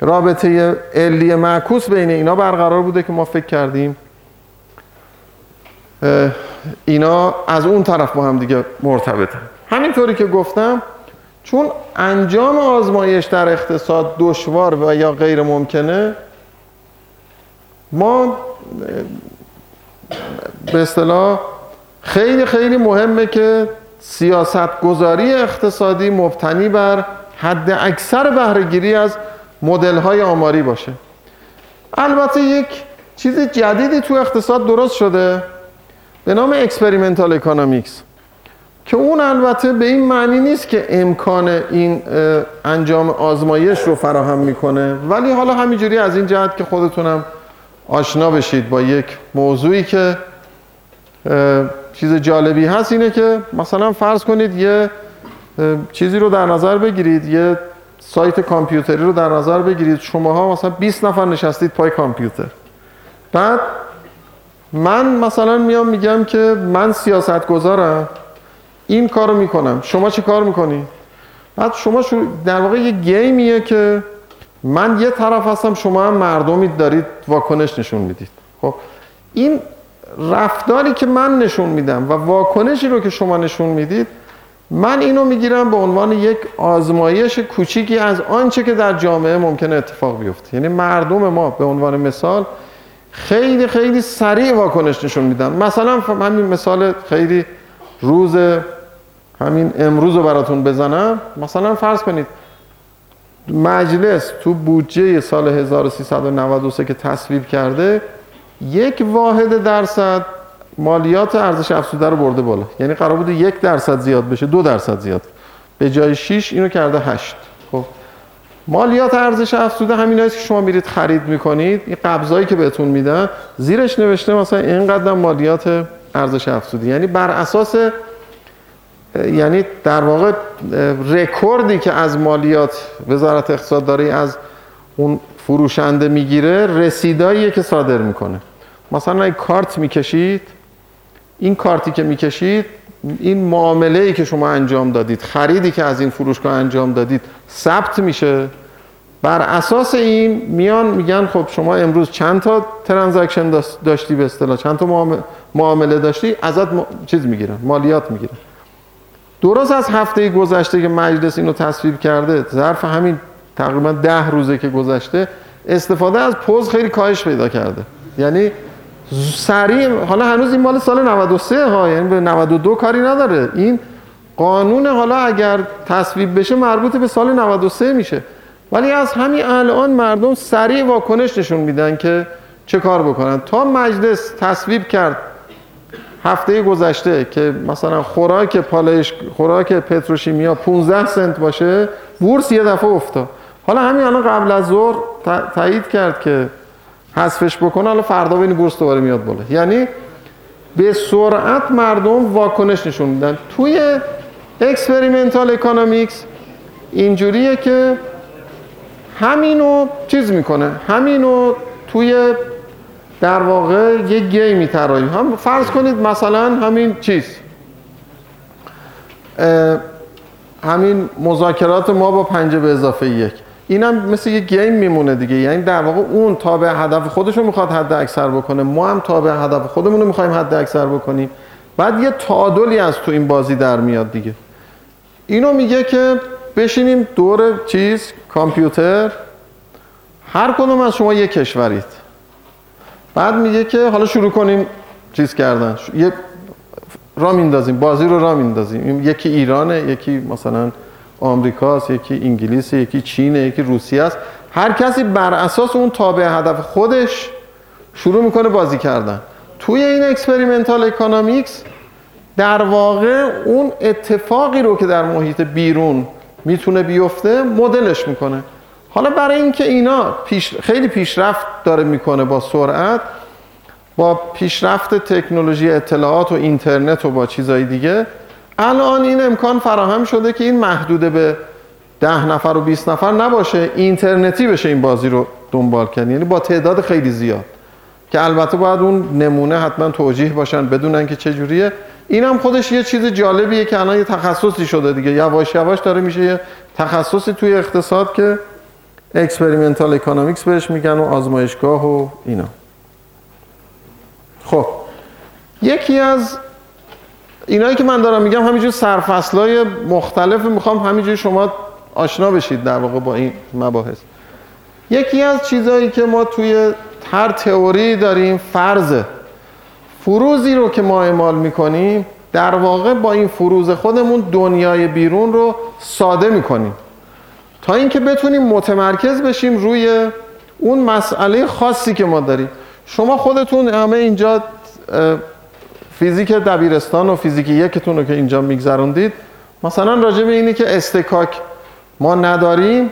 رابطه علی معکوس بین اینا برقرار بوده که ما فکر کردیم. اینا از اون طرف با هم دیگه مرتبطه همینطوری که گفتم چون انجام آزمایش در اقتصاد دشوار و یا غیر ممکنه ما به اصطلاح خیلی خیلی مهمه که سیاست گذاری اقتصادی مبتنی بر حد اکثر بهرهگیری از مدل های آماری باشه. البته یک چیز جدیدی تو اقتصاد درست شده به نام experimental economics که اون البته به این معنی نیست که امکان این انجام آزمایش رو فراهم می‌کنه. ولی حالا همینجوری از این جهت که خودتونم آشنا بشید با یک موضوعی که چیز جالبی هست اینه که مثلا فرض کنید یه چیزی رو در نظر بگیرید یه سایت کامپیوتری رو در نظر بگیرید. شماها مثلا 20 نفر نشستید پای کامپیوتر. بعد من مثلا میام میگم که من سیاست گذارم این کارو می‌کنم. شما چی کار می‌کنی؟ بعد شما در واقع یه گیمیه که من یه طرف هستم شما هم مردمی دارید واکنش نشون می‌دید. خب؟ این رفتاری که من نشون میدم و واکنشی رو که شما نشون می‌دید من اینو می‌گیرم به عنوان یک آزمایش کوچیکی از آنچه که در جامعه ممکنه اتفاق بیفته. یعنی مردم ما به عنوان مثال خیلی خیلی سریع واکنش نشون میدن. مثلا همین مثال خیلی روز همین امروز رو براتون بزنم. مثلا فرض کنید مجلس تو بودجه سال 1393 که تصویب کرده یک واحد درصد مالیات ارزش افزوده رو برده بالا. یعنی قرار بوده یک درصد زیاد بشه دو درصد زیاد. به جای 6 اینو کرده 8 خب. مالیات ارزش افزوده همین است که شما میرید خرید می‌کنید. این قبضایی که بهتون میدن زیرش نوشته مثلا اینقدر مالیات ارزش افزوده. یعنی بر اساس یعنی در واقع رکوردی که از مالیات وزارت اقتصاد داره از اون فروشنده می‌گیره رسیداییه که صادر می‌کنه. مثلا اگه کارت می‌کشید این کارتی که می‌کشید این معامله ای که شما انجام دادید خریدی که از این فروشگاه انجام دادید ثبت میشه. بر اساس این میان میگن خب شما امروز چند تا transaction داشتی به اصطلاح؟ چند تا معامله داشتی؟ ازت چیز می‌گیرن مالیات می‌گیرن. درست از هفته گذشته که مجلس اینو تصویب کرده ظرف همین تقریبا ده روزه که گذشته استفاده از پوز خیلی کاهش پیدا کرده. یعنی سریع حالا هنوز این مال سال 93 ها یعنی به 92 کاری نداره. این قانون حالا اگر تصویب بشه مربوط به سال 93 میشه. ولی از همین الان مردم سریع واکنش نشون میدن که چه کار بکنن. تا مجلس تصویب کرد هفته گذشته که مثلا خوراک پالایش خوراک پتروشیمیا 15 سنت باشه بورس یه دفعه افتاد. حالا همین الان قبل از ظهر تایید کرد که حذفش بکنه حالا فردا ببین بورس دوباره میاد بالا. یعنی به سرعت مردم واکنش نشون میدن. توی experimental economics اینجوریه که همینو چیز می‌کنه. همینو توی در واقع یه گیمی طراحی. هم فرض کنید مثلا همین چیز. همین مذاکرات ما با پنجه به اضافه یک. اینم مثل یه گیم میمونه دیگه. یعنی در واقع اون تابع هدف خودش رو می‌خواد حد اکثر بکنه. ما هم تابع هدف خودمون رو می‌خوایم حد اکثر بکنیم. بعد یه تعادلی از تو این بازی در میاد دیگه. اینو میگه که بشینیم دور چیز؟ کامپیوتر. هر کدوم از شما یه کشورید. بعد میگه که حالا شروع کنیم چیز کردن. یه راه میندازیم. بازی رو راه میندازیم. یکی ایرانه یکی مثلا آمریکاست یکی انگلیس یکی چینه یکی روسیه است هر کسی بر اساس اون تابع هدف خودش شروع می‌کنه بازی کردن. توی این experimental economics در واقع اون اتفاقی رو که در محیط بیرون می‌تونه بیفته مدلش می‌کنه. حالا برای اینکه اینا پیش خیلی پیشرفت داره می‌کنه با سرعت با پیشرفت تکنولوژی اطلاعات و اینترنت و با چیزهای دیگه الان این امکان فراهم شده که این محدوده به ده نفر و 20 نفر نباشه اینترنتی بشه این بازی رو دنبال کرد. یعنی با تعداد خیلی زیاد. که البته باید اون نمونه حتما توجیه باشن بدونن که چجوریه این هم خودش یه چیز جالبیه که الان یه تخصصی شده دیگه. یواش یواش داره میشه یه تخصصی توی اقتصاد که experimental economics بهش میگن و آزمایشگاه و اینا. خب یکی از اینایی که من دارم میگم همینجور سرفصلای مختلف می‌خوام همینجور شما آشنا بشید در واقع با این مباحث. یکی از چیزهایی که ما توی هر تئوری داریم فرضه فروزی رو که ما اعمال می‌کنیم در واقع با این فروز خودمون دنیای بیرون رو ساده می‌کنیم. تا اینکه بتونیم متمرکز بشیم روی اون مسئله خاصی که ما داریم. شما خودتون همه اینجا فیزیک دبیرستان و فیزیک یکتون رو که اینجا میگذروندید مثلا راجع به اینی که استکاک ما نداریم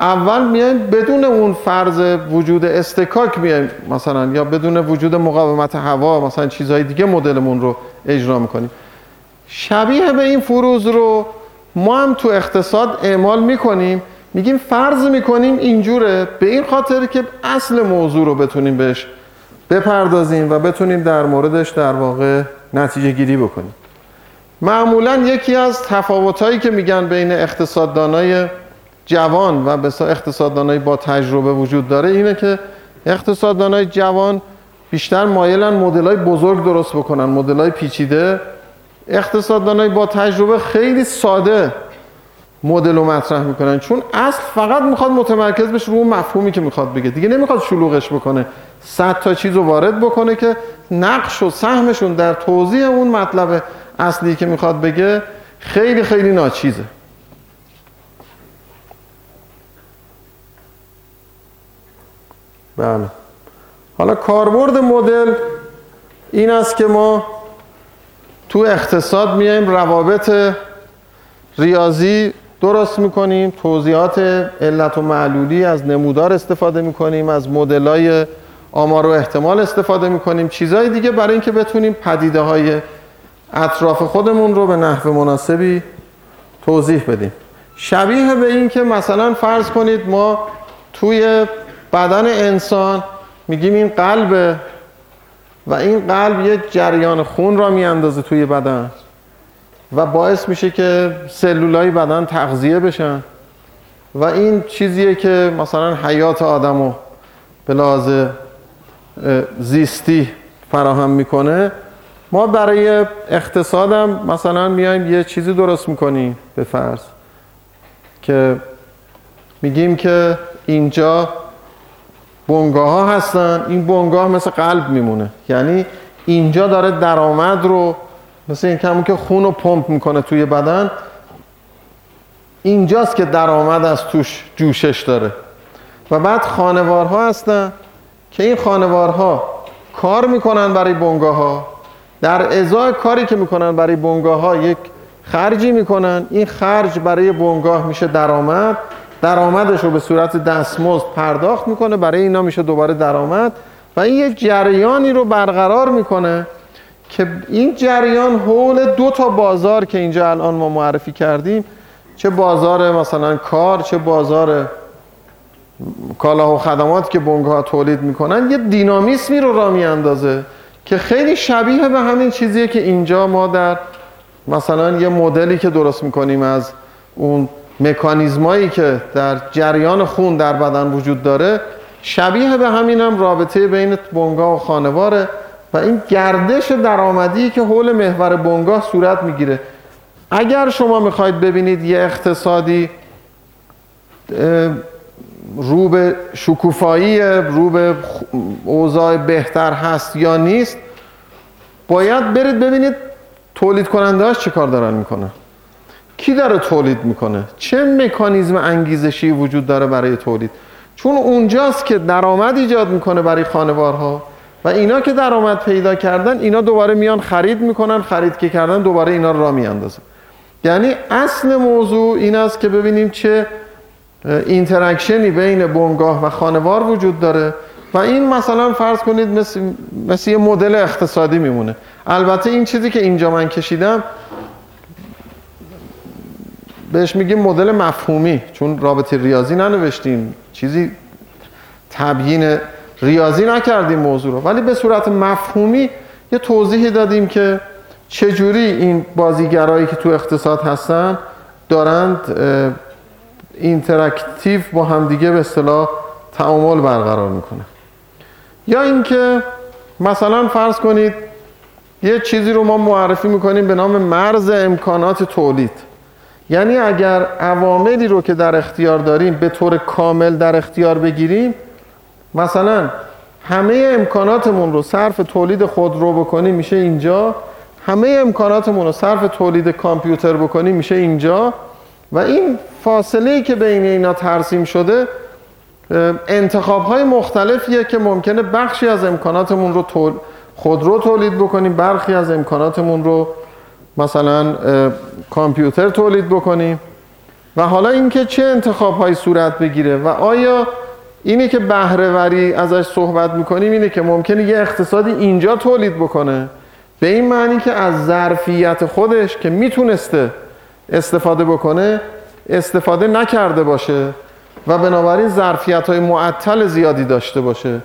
اول میایم بدون اون فرض وجود استکاک میایم مثلا یا بدون وجود مقاومت هوا مثلا چیزهای دیگه مدلمون رو اجرا می‌کنیم. شبیه به این فروز رو ما هم تو اقتصاد اعمال می‌کنیم میگیم فرض می‌کنیم اینجوره به این خاطر که اصل موضوع رو بتونیم بهش بپردازیم و بتونیم در موردش در واقع نتیجه گیری بکنیم. معمولا یکی از تفاوتهایی که میگن بین اقتصاددانای جوان و به اقتصاددانای با تجربه وجود داره اینه که اقتصاددانای جوان بیشتر مایلن مدلای بزرگ درست بکنن مدلای پیچیده. اقتصاددانای با تجربه خیلی ساده مدل رو مطرح می‌کنن. چون اصل فقط می‌خواد متمرکز بشه رو اون مفهومی که می‌خواد بگه. دیگه نمی‌خواد شلوغش بکنه. صد تا چیز رو وارد بکنه که نقش و سهمشون در توضیح اون مطلب اصلی که می‌خواد بگه خیلی خیلی ناچیزه. بله. حالا کاربرد مدل این است که ما تو اقتصاد میایم روابط ریاضی درست می‌کنیم. توضیحات علت و معلولی از نمودار استفاده می‌کنیم. از مدلای آمار و احتمال استفاده می‌کنیم. چیزهای دیگه برای اینکه بتونیم پدیده های اطراف خودمون رو به نحو مناسبی توضیح بدیم. شبیه به این که مثلا فرض کنید ما توی بدن انسان میگیم این قلبه و این قلب یک جریان خون را میاندازه توی بدن. و باعث میشه که سلولای بدن تغذیه بشن. و این چیزیه که مثلا حیات آدمو به لحاظ زیستی فراهم می‌کنه. ما برای اقتصادم مثلا میایم یه چیزی درست می‌کنیم به فرض که میگیم که اینجا بنگاه ها هستن. این بنگاه مثل قلب میمونه. یعنی اینجا داره درآمد رو مثل این همون که خون رو پمپ می‌کنه توی بدن اینجاست که درآمد از توش جوشش داره. و بعد خانوارها هستن که این خانوارها کار می‌کنن برای بنگاه ها در ازای کاری که می‌کنن برای بنگاه ها یک خرجی می‌کنن. این خرج برای بنگاه میشه درآمد. درآمدش رو به صورت دستمزد پرداخت می‌کنه. برای اینا میشه دوباره درآمد. و این یک جریانی رو برقرار می‌کنه که این جریان حول دو تا بازار که اینجا الان ما معرفی کردیم چه بازار مثلا کار چه بازار کالا و خدمات که بنگاه تولید می‌کنن یه دینامیسمی رو را میاندازه که خیلی شبیه به همین چیزیه که اینجا ما در مثلا یه مدلی که درست می‌کنیم از اون مکانیزمایی که در جریان خون در بدن وجود داره شبیه به همینم رابطه بین بنگاه و خانواره و این گردش درآمدی که حول محور بنگاه صورت می‌گیره. اگر شما می‌خواید ببینید یه اقتصادی رو به شکوفایی رو به اوضاع بهتر هست یا نیست باید برید ببینید تولید کننده چه کار دارن می‌کنن کی داره تولید می‌کنه؟ چه مکانیزم انگیزشی وجود داره برای تولید؟ چون اونجاست که درآمد ایجاد می‌کنه برای خانوارها. و اینا که درآمد پیدا کردن اینا دوباره میان خرید می‌کنن خرید که کردن دوباره اینا را میاندازن. یعنی اصل موضوع این است که ببینیم چه interaction ی بین بنگاه و خانوار وجود داره و این مثلا فرض کنید مثل, مثل یه مدل اقتصادی میمونه. البته این چیزی که اینجا من کشیدم بهش میگیم مدل مفهومی چون رابطه ریاضی ننوشتیم. چیزی تبیین ریاضی نکردیم موضوع رو. ولی به صورت مفهومی یه توضیحی دادیم که چجوری این بازیگرایی که تو اقتصاد هستن دارند interactive با همدیگه به اصطلاح تعامل برقرار می‌کنه. یا اینکه مثلا فرض کنید یه چیزی رو ما معرفی می‌کنیم به نام مرز امکانات تولید. یعنی اگر عواملی رو که در اختیار داریم به طور کامل در اختیار بگیریم مثلا همه امکاناتمون رو صرف تولید خودرو بکنیم میشه اینجا. همه امکاناتمون رو صرف تولید کامپیوتر بکنیم میشه اینجا. و این فاصله ای که بین اینا ترسیم شده انتخاب های مختلفیه که ممکنه بخشی از امکاناتمون رو تول... خودرو تولید بکنیم برخی از امکاناتمون رو مثلا کامپیوتر تولید بکنیم. و حالا اینکه چه انتخاب هایی صورت بگیره و آیا اینی که بهرهوری ازش صحبت می‌کنیم اینه که ممکنه یه اقتصادی اینجا تولید بکنه. به این معنی که از ظرفیت خودش که می‌تونسته استفاده بکنه استفاده نکرده باشه و بنابراین ظرفیت های معطل زیادی داشته باشه.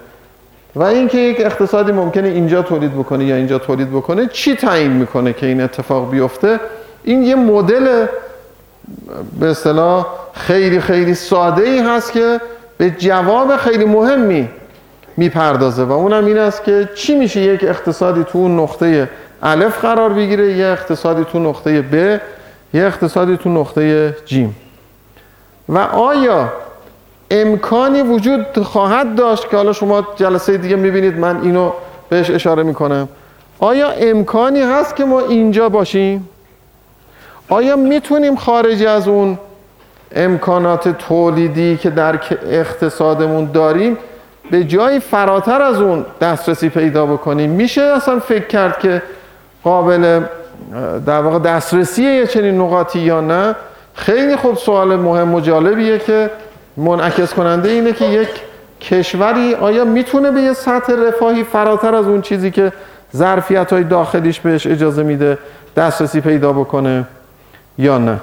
و اینکه یک اقتصادی ممکنه اینجا تولید بکنه یا اینجا تولید بکنه چی تعیین می‌کنه که این اتفاق بیفته؟ این یه مدل به اصطلاح خیلی خیلی ساده ای هست که به جواب خیلی مهمی می‌پردازه و اونم این است که چی میشه یک اقتصادی تو اون نقطه الف قرار بگیره یه اقتصادی تو نقطه ب یه اقتصادی تو نقطه جیم و آیا امکانی وجود خواهد داشت که حالا شما جلسه دیگه می‌بینید من اینو بهش اشاره می‌کنم آیا امکانی هست که ما اینجا باشیم؟ آیا می‌تونیم خارج از اون امکانات تولیدی که در اقتصادمون داریم به جای فراتر از اون دسترسی پیدا بکنیم. میشه اصلا فکر کرد که قابل در واقع دسترسی یه چنین نقاطی یا نه؟ خیلی خوب سوال مهم و جالبیه که منعکس کننده اینه که یک کشوری آیا می‌تونه به یه سطح رفاهی فراتر از اون چیزی که ظرفیت های داخلیش بهش اجازه میده دسترسی پیدا بکنه یا نه؟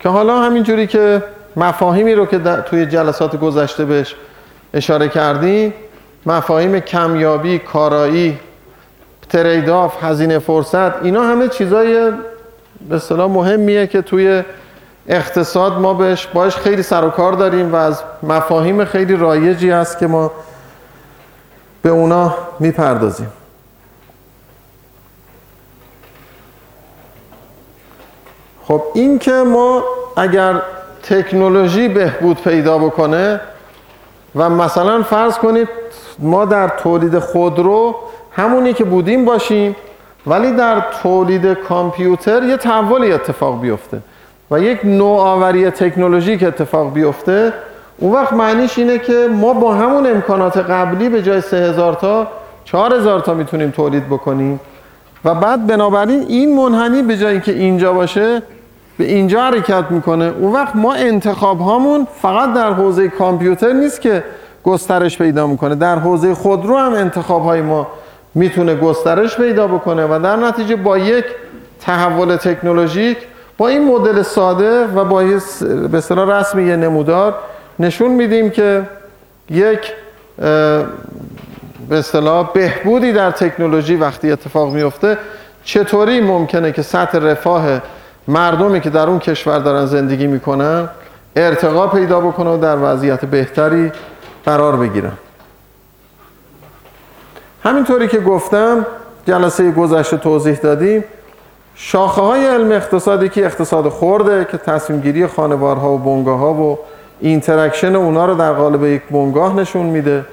که حالا همینجوری که مفاهیمی رو که توی جلسات گذشته بهش اشاره کردیم مفاهیم کمیابی، کارایی، تریداف، هزینه فرصت اینا همه چیزای به اصطلاح مهمیه که توی اقتصاد ما بهش باش خیلی سر و کار داریم و از مفاهیم خیلی رایجی هست که ما به اونا می‌پردازیم. خب این که ما اگر تکنولوژی بهبود پیدا بکنه و مثلا فرض کنید ما در تولید خودرو همونی که بودیم باشیم ولی در تولید کامپیوتر یه تحولی اتفاق بیفته و یک نوآوری تکنولوژیک اتفاق بیفته اون وقت معنیش اینه که ما با همون امکانات قبلی به جای 3000 تا 4000 تا می‌تونیم تولید بکنیم. و بعد بنابراین این منحنی به جایی که اینجا باشه به اینجا حرکت می‌کنه. اون وقت ما انتخاب هامون فقط در حوزه کامپیوتر نیست که گسترش پیدا می‌کنه. در حوزه خودرو هم انتخاب های ما می‌تونه گسترش پیدا بکنه و در نتیجه با یک تحول تکنولوژیک با این مدل ساده و با به اصطلاح رسمی یه نمودار نشون میدیم که یک به اصطلاح بهبودی در تکنولوژی وقتی اتفاق میفته چطوری ممکنه که سطح رفاه مردمی که در اون کشور دارن زندگی می‌کنن ارتقا پیدا بکنه و در وضعیت بهتری قرار بگیرن. همینطوری که گفتم جلسه گذشته توضیح دادیم شاخه های علم اقتصادی که اقتصاد خرده که تصمیم گیری خانوارها و بنگاه ها و interaction اونا رو در قالب یک بنگاه نشون میده.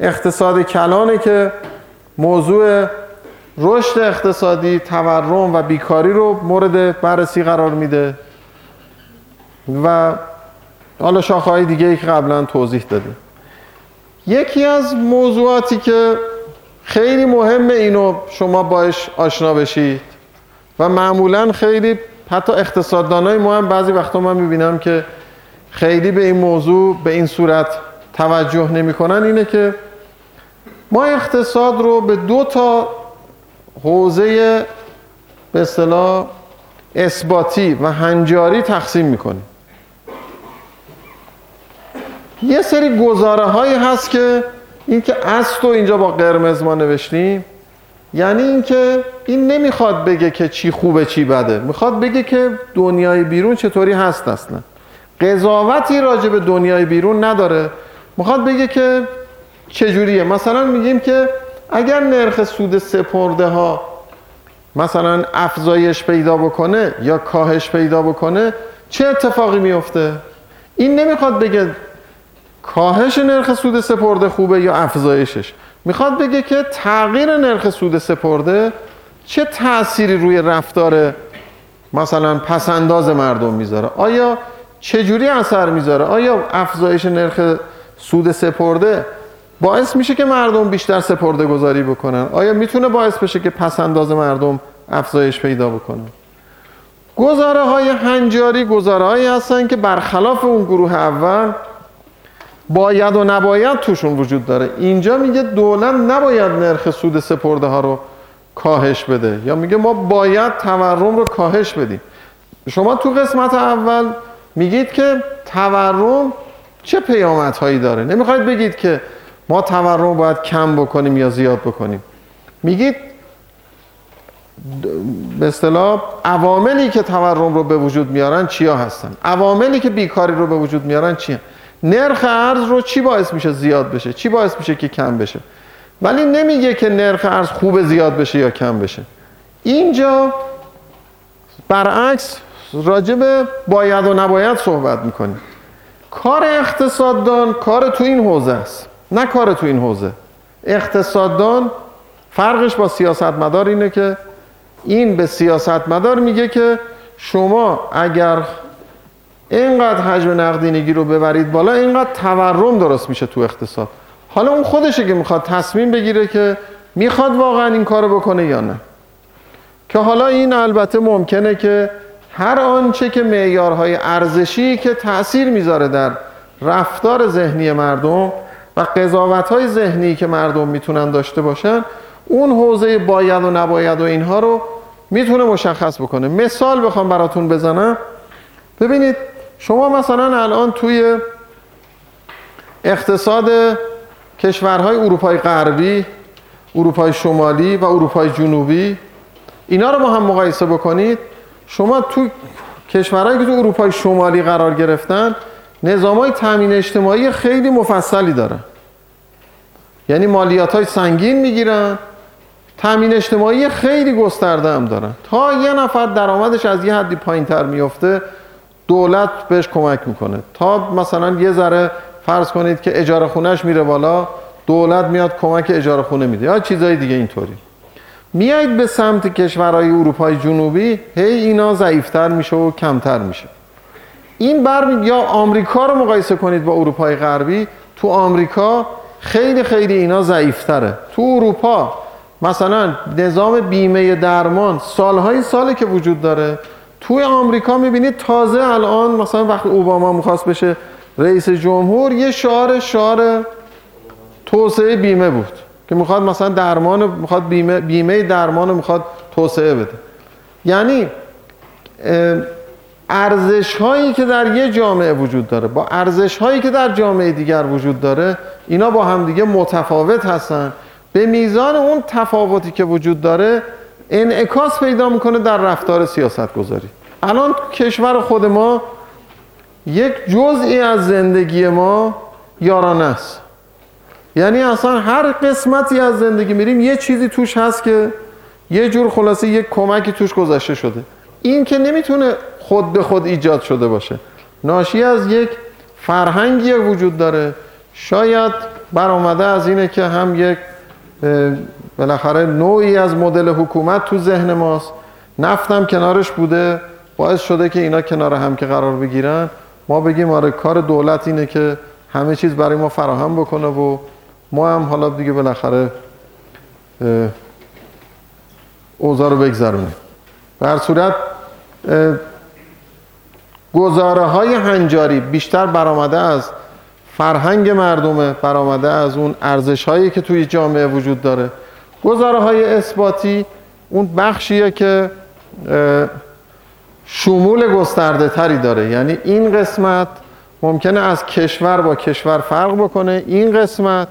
اقتصاد کلانه که موضوع رشد اقتصادی تورم و بیکاری رو مورد بررسی قرار میده و حالا شاخه های دیگه ای که قبلا توضیح دادیم یکی از موضوعاتی که خیلی مهمه اینو شما باش آشنا بشید و معمولا خیلی حتی اقتصاددانای ما هم بعضی وقتا من می‌بینم که خیلی به این موضوع به این صورت توجه نمی‌کنن اینه که ما اقتصاد رو به دو تا حوزه به اصطلاح اثباتی و هنجاری تقسیم می‌کنیم یه سری گزاره هایی هست که این که است و اینجا با قرمز ما نوشتیم یعنی اینکه این نمی‌خواد بگه که چی خوبه چی بده. می‌خواد بگه که دنیای بیرون چطوری هست اصلا. قضاوتی راجع به دنیای بیرون نداره. می‌خواد بگه که چجوریه. مثلا میگیم که اگر نرخ سود سپرده ها مثلا افزایش پیدا بکنه یا کاهش پیدا بکنه چه اتفاقی میفته این نمی‌خواد بگه کاهش نرخ سود سپرده خوبه یا افزایشش. می‌خواد بگه که تغییر نرخ سود سپرده چه تأثیری روی رفتار مثلا پسنداز مردم می‌ذاره؟ آیا چجوری اثر می‌ذاره؟ آیا افزایش نرخ سود سپرده باعث میشه که مردم بیشتر سپرده گذاری بکنن. آیا می‌تونه باعث بشه که پسنداز مردم افزایش پیدا بکنن گزاره های هنجاری گزاره هایی هستن که برخلاف اون گروه اول باید و نباید توشون وجود داره. اینجا میگه دولت نباید نرخ سود سپرده ها رو کاهش بده. یا میگه ما باید تورم رو کاهش بدیم. شما تو قسمت اول میگید که تورم چه پیامت هایی داره؟ نمی‌خواید بگید که ما تورم رو باید کم بکنیم یا زیاد بکنیم. میگید به اصطلاح عواملی که تورم رو به وجود میارن چیا هستن؟ عواملی که بیکاری رو به وجود میارن چیه نرخ ارز رو چی باعث میشه زیاد بشه؟ چی باعث میشه که کم بشه؟ ولی نمیگه که نرخ ارز خوب زیاد بشه یا کم بشه. اینجا برعکس راجب باید و نباید صحبت می‌کنیم. کار اقتصاددان کار تو این حوزه است. نه کار تو این حوزه. اقتصاددان فرقش با سیاستمدار اینه که این به سیاستمدار میگه که شما اگر اینقدر حجم نقدینگی رو ببرید بالا اینقدر تورم درست میشه تو اقتصاد. حالا اون خودشه که می‌خواد تصمیم بگیره که می‌خواد واقعا این کارو بکنه یا نه. که حالا این البته ممکنه که هر آنچه که معیارهای ارزشی که تاثیر می‌ذاره در رفتار ذهنی مردم و قضاوتهای ذهنی که مردم می‌تونن داشته باشن اون حوزه باید و نباید و اینها رو می‌تونه مشخص بکنه. مثال بخوام براتون بزنم. ببینید شما مثلا الان توی اقتصاد کشورهای اروپای غربی اروپای شمالی و اروپای جنوبی اینا رو با هم مقایسه بکنید. شما تو کشورهایی که تو اروپای شمالی قرار گرفتن نظام های تامین اجتماعی خیلی مفصلی دارن. یعنی مالیات های سنگین می‌گیرن تامین اجتماعی خیلی گسترده هم دارن. تا یه نفر درآمدش از یه حدی پایین تر میفته دولت بهش کمک می‌کنه. تا مثلا یه ذره فرض کنید که اجاره خونهش میره بالا دولت میاد کمک اجاره خونه میده. یا چیزای دیگه اینطوری. میایید به سمت کشورهای اروپای جنوبی هی اینا ضعیفتر میشه و کمتر میشه. این بر یا آمریکا رو مقایسه کنید با اروپای غربی تو آمریکا خیلی خیلی اینا ضعیفتره. تو اروپا مثلا نظام بیمه درمان سالهای ساله که وجود داره توی آمریکا می‌بینید تازه الان مثلا وقتی اوباما می‌خواست بشه رئیس جمهور یه شعار شعار توسعه بیمه بود که می‌خواد مثلا درمان می‌خواد بیمه بیمه درمان می‌خواد توسعه بده. یعنی ارزش هایی که در یه جامعه وجود داره با ارزش هایی که در جامعه دیگر وجود داره اینا با هم دیگه متفاوت هستن. به میزان اون تفاوتی که وجود داره انعکاس پیدا می‌کنه در رفتار سیاست گذاری الان کشور خود ما یک جزئی از زندگی ما یارانه است. یعنی اصلا هر قسمتی از زندگی میریم یه چیزی توش هست که یه جور خلاصه یک کمکی توش گذاشته شده. این که نمی‌تونه خود به خود ایجاد شده باشه. ناشی از یک فرهنگی وجود داره. شاید برآمده از اینه که هم یک بالاخره نوعی از مدل حکومت تو ذهن ماست. نفتم کنارش بوده. باعث شده که اینا کنار هم که قرار بگیرن. ما بگیم آره کار دولت اینه که همه چیز برای ما فراهم بکنه و ما هم حالا دیگه بالاخره اوضاع رو بگذرونیم. هر صورت گزاره های هنجاری بیشتر برآمده از فرهنگ مردمه برآمده از اون ارزش هایی که توی جامعه وجود داره. گزاره های اثباتی اون بخشیه که شمول گسترده تری داره. یعنی این قسمت ممکنه از کشور با کشور فرق بکنه این قسمت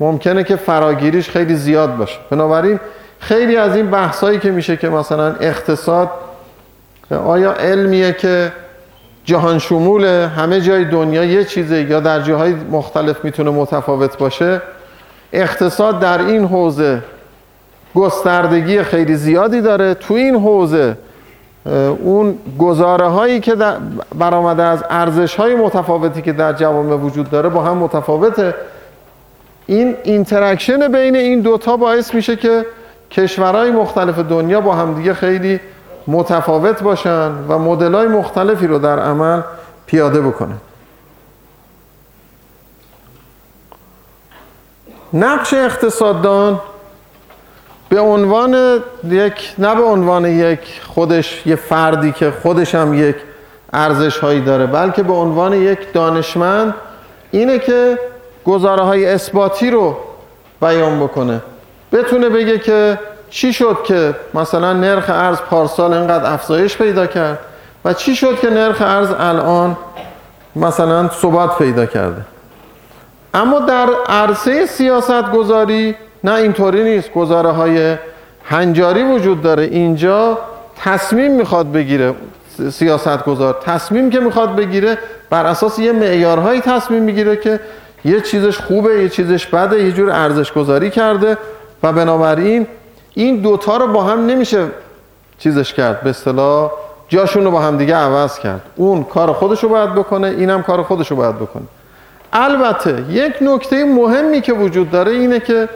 ممکنه که فراگیریش خیلی زیاد باشه. بنابراین خیلی از این بحثایی که میشه که مثلا اقتصاد آیا علمیه که جهان شموله همه جای دنیا یه چیزه یا در جاهای مختلف می‌تونه متفاوت باشه. اقتصاد در این حوزه گستردگی خیلی زیادی داره. تو این حوزه اون گزاره هایی که برآمده از ارزش های متفاوتی که در جوامع وجود داره با هم متفاوته. این interaction بین این دوتا باعث میشه که کشورهای مختلف دنیا با همدیگه خیلی متفاوت باشن و مدل‌های مختلفی رو در عمل پیاده بکنه نقش اقتصاددان به عنوان یک نه به عنوان یک خودش یه فردی که خودش هم یک ارزش هایی داره بلکه به عنوان یک دانشمند اینه که گزاره های اثباتی رو بیان بکنه. بتونه بگه که چی شد که مثلا نرخ ارز پارسال اینقدر افزایش پیدا کرد؟ و چی شد که نرخ ارز الان مثلا ثبات پیدا کرده؟ اما در عرصه سیاست گذاری نه اینطوری نیست. گزاره های هنجاری وجود داره. اینجا تصمیم می‌خواد بگیره سیاست گذار تصمیم که می‌خواد بگیره بر اساس یه معیارهایی تصمیم می‌گیره که یه چیزش خوبه یه چیزش بده یه جور ارزش گذاری کرده و بنابراین این دوتا رو با هم نمیشه چیزش کرد به اصطلاح جاشون رو با هم دیگه عوض کرد. اون کار خودش رو باید بکنه اینم کار خودش رو باید بکنه. البته یک نکته مهمی که وجود داره اینه که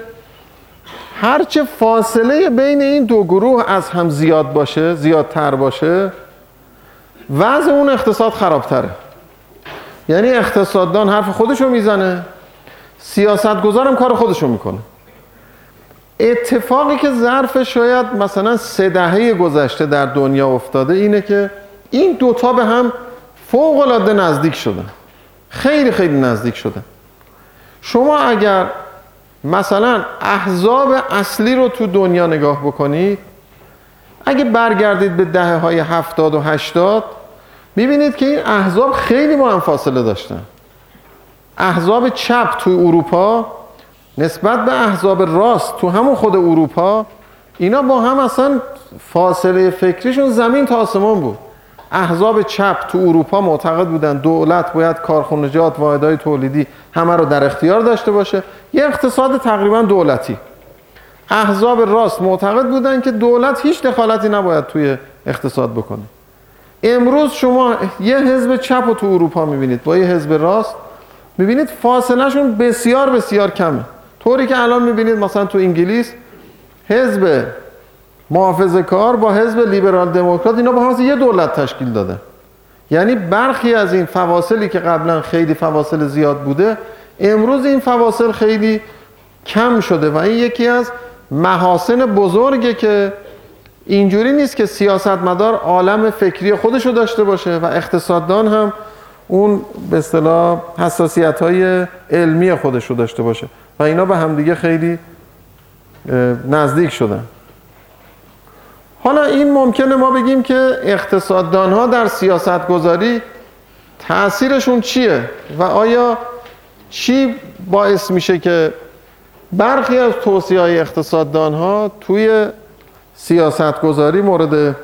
هرچه فاصله بین این دو گروه از هم زیاد باشه زیادتر باشه وضع اون اقتصاد خرابتره. یعنی اقتصاددان حرف خودشو می‌زنه سیاست گذارم کار خودشو می‌کنه. اتفاقی که ظرف شاید مثلا سه دهه گذشته در دنیا افتاده اینه که این دوتا به هم فوق العاده نزدیک شدن. خیلی خیلی نزدیک شدن. شما اگر مثلا احزاب اصلی رو تو دنیا نگاه بکنید اگه برگردید به دهه های هفتاد و هشتاد می‌بینید که این احزاب خیلی با هم فاصله داشتن. احزاب چپ توی اروپا نسبت به احزاب راست تو همون خود اروپا اینا با هم اصلا فاصله فکریشون زمین تا آسمان بود. احزاب چپ تو اروپا معتقد بودن دولت باید کارخانجات واحدهای تولیدی همه رو در اختیار داشته باشه. یه اقتصاد تقریبا دولتی. احزاب راست معتقد بودن که دولت هیچ دخالتی نباید توی اقتصاد بکنه. امروز شما یه حزب چپ رو تو اروپا می‌بینید. با یه حزب راست می‌بینید فاصلهشون بسیار بسیار کمه. طوری که الان می‌بینید مثلا تو انگلیس حزب محافظه کار با حزب لیبرال دموکرات اینا با هم یه دولت تشکیل داده. یعنی برخی از این فواصلی که قبلا خیلی فواصل زیاد بوده امروز این فواصل خیلی کم شده و این یکی از محاسن بزرگه که اینجوری نیست که سیاستمدار عالم فکری خودشو داشته باشه و اقتصاددان هم اون به اصطلاح حساسیت های علمی خودشو داشته باشه. و اینا به همدیگه خیلی نزدیک شدن. حالا این ممکنه ما بگیم که اقتصاددان ها در سیاست گذاری تاثیرشون چیه؟ و آیا چی باعث میشه که برخی از توصیه های اقتصاددان ها توی سیاست گذاری مورد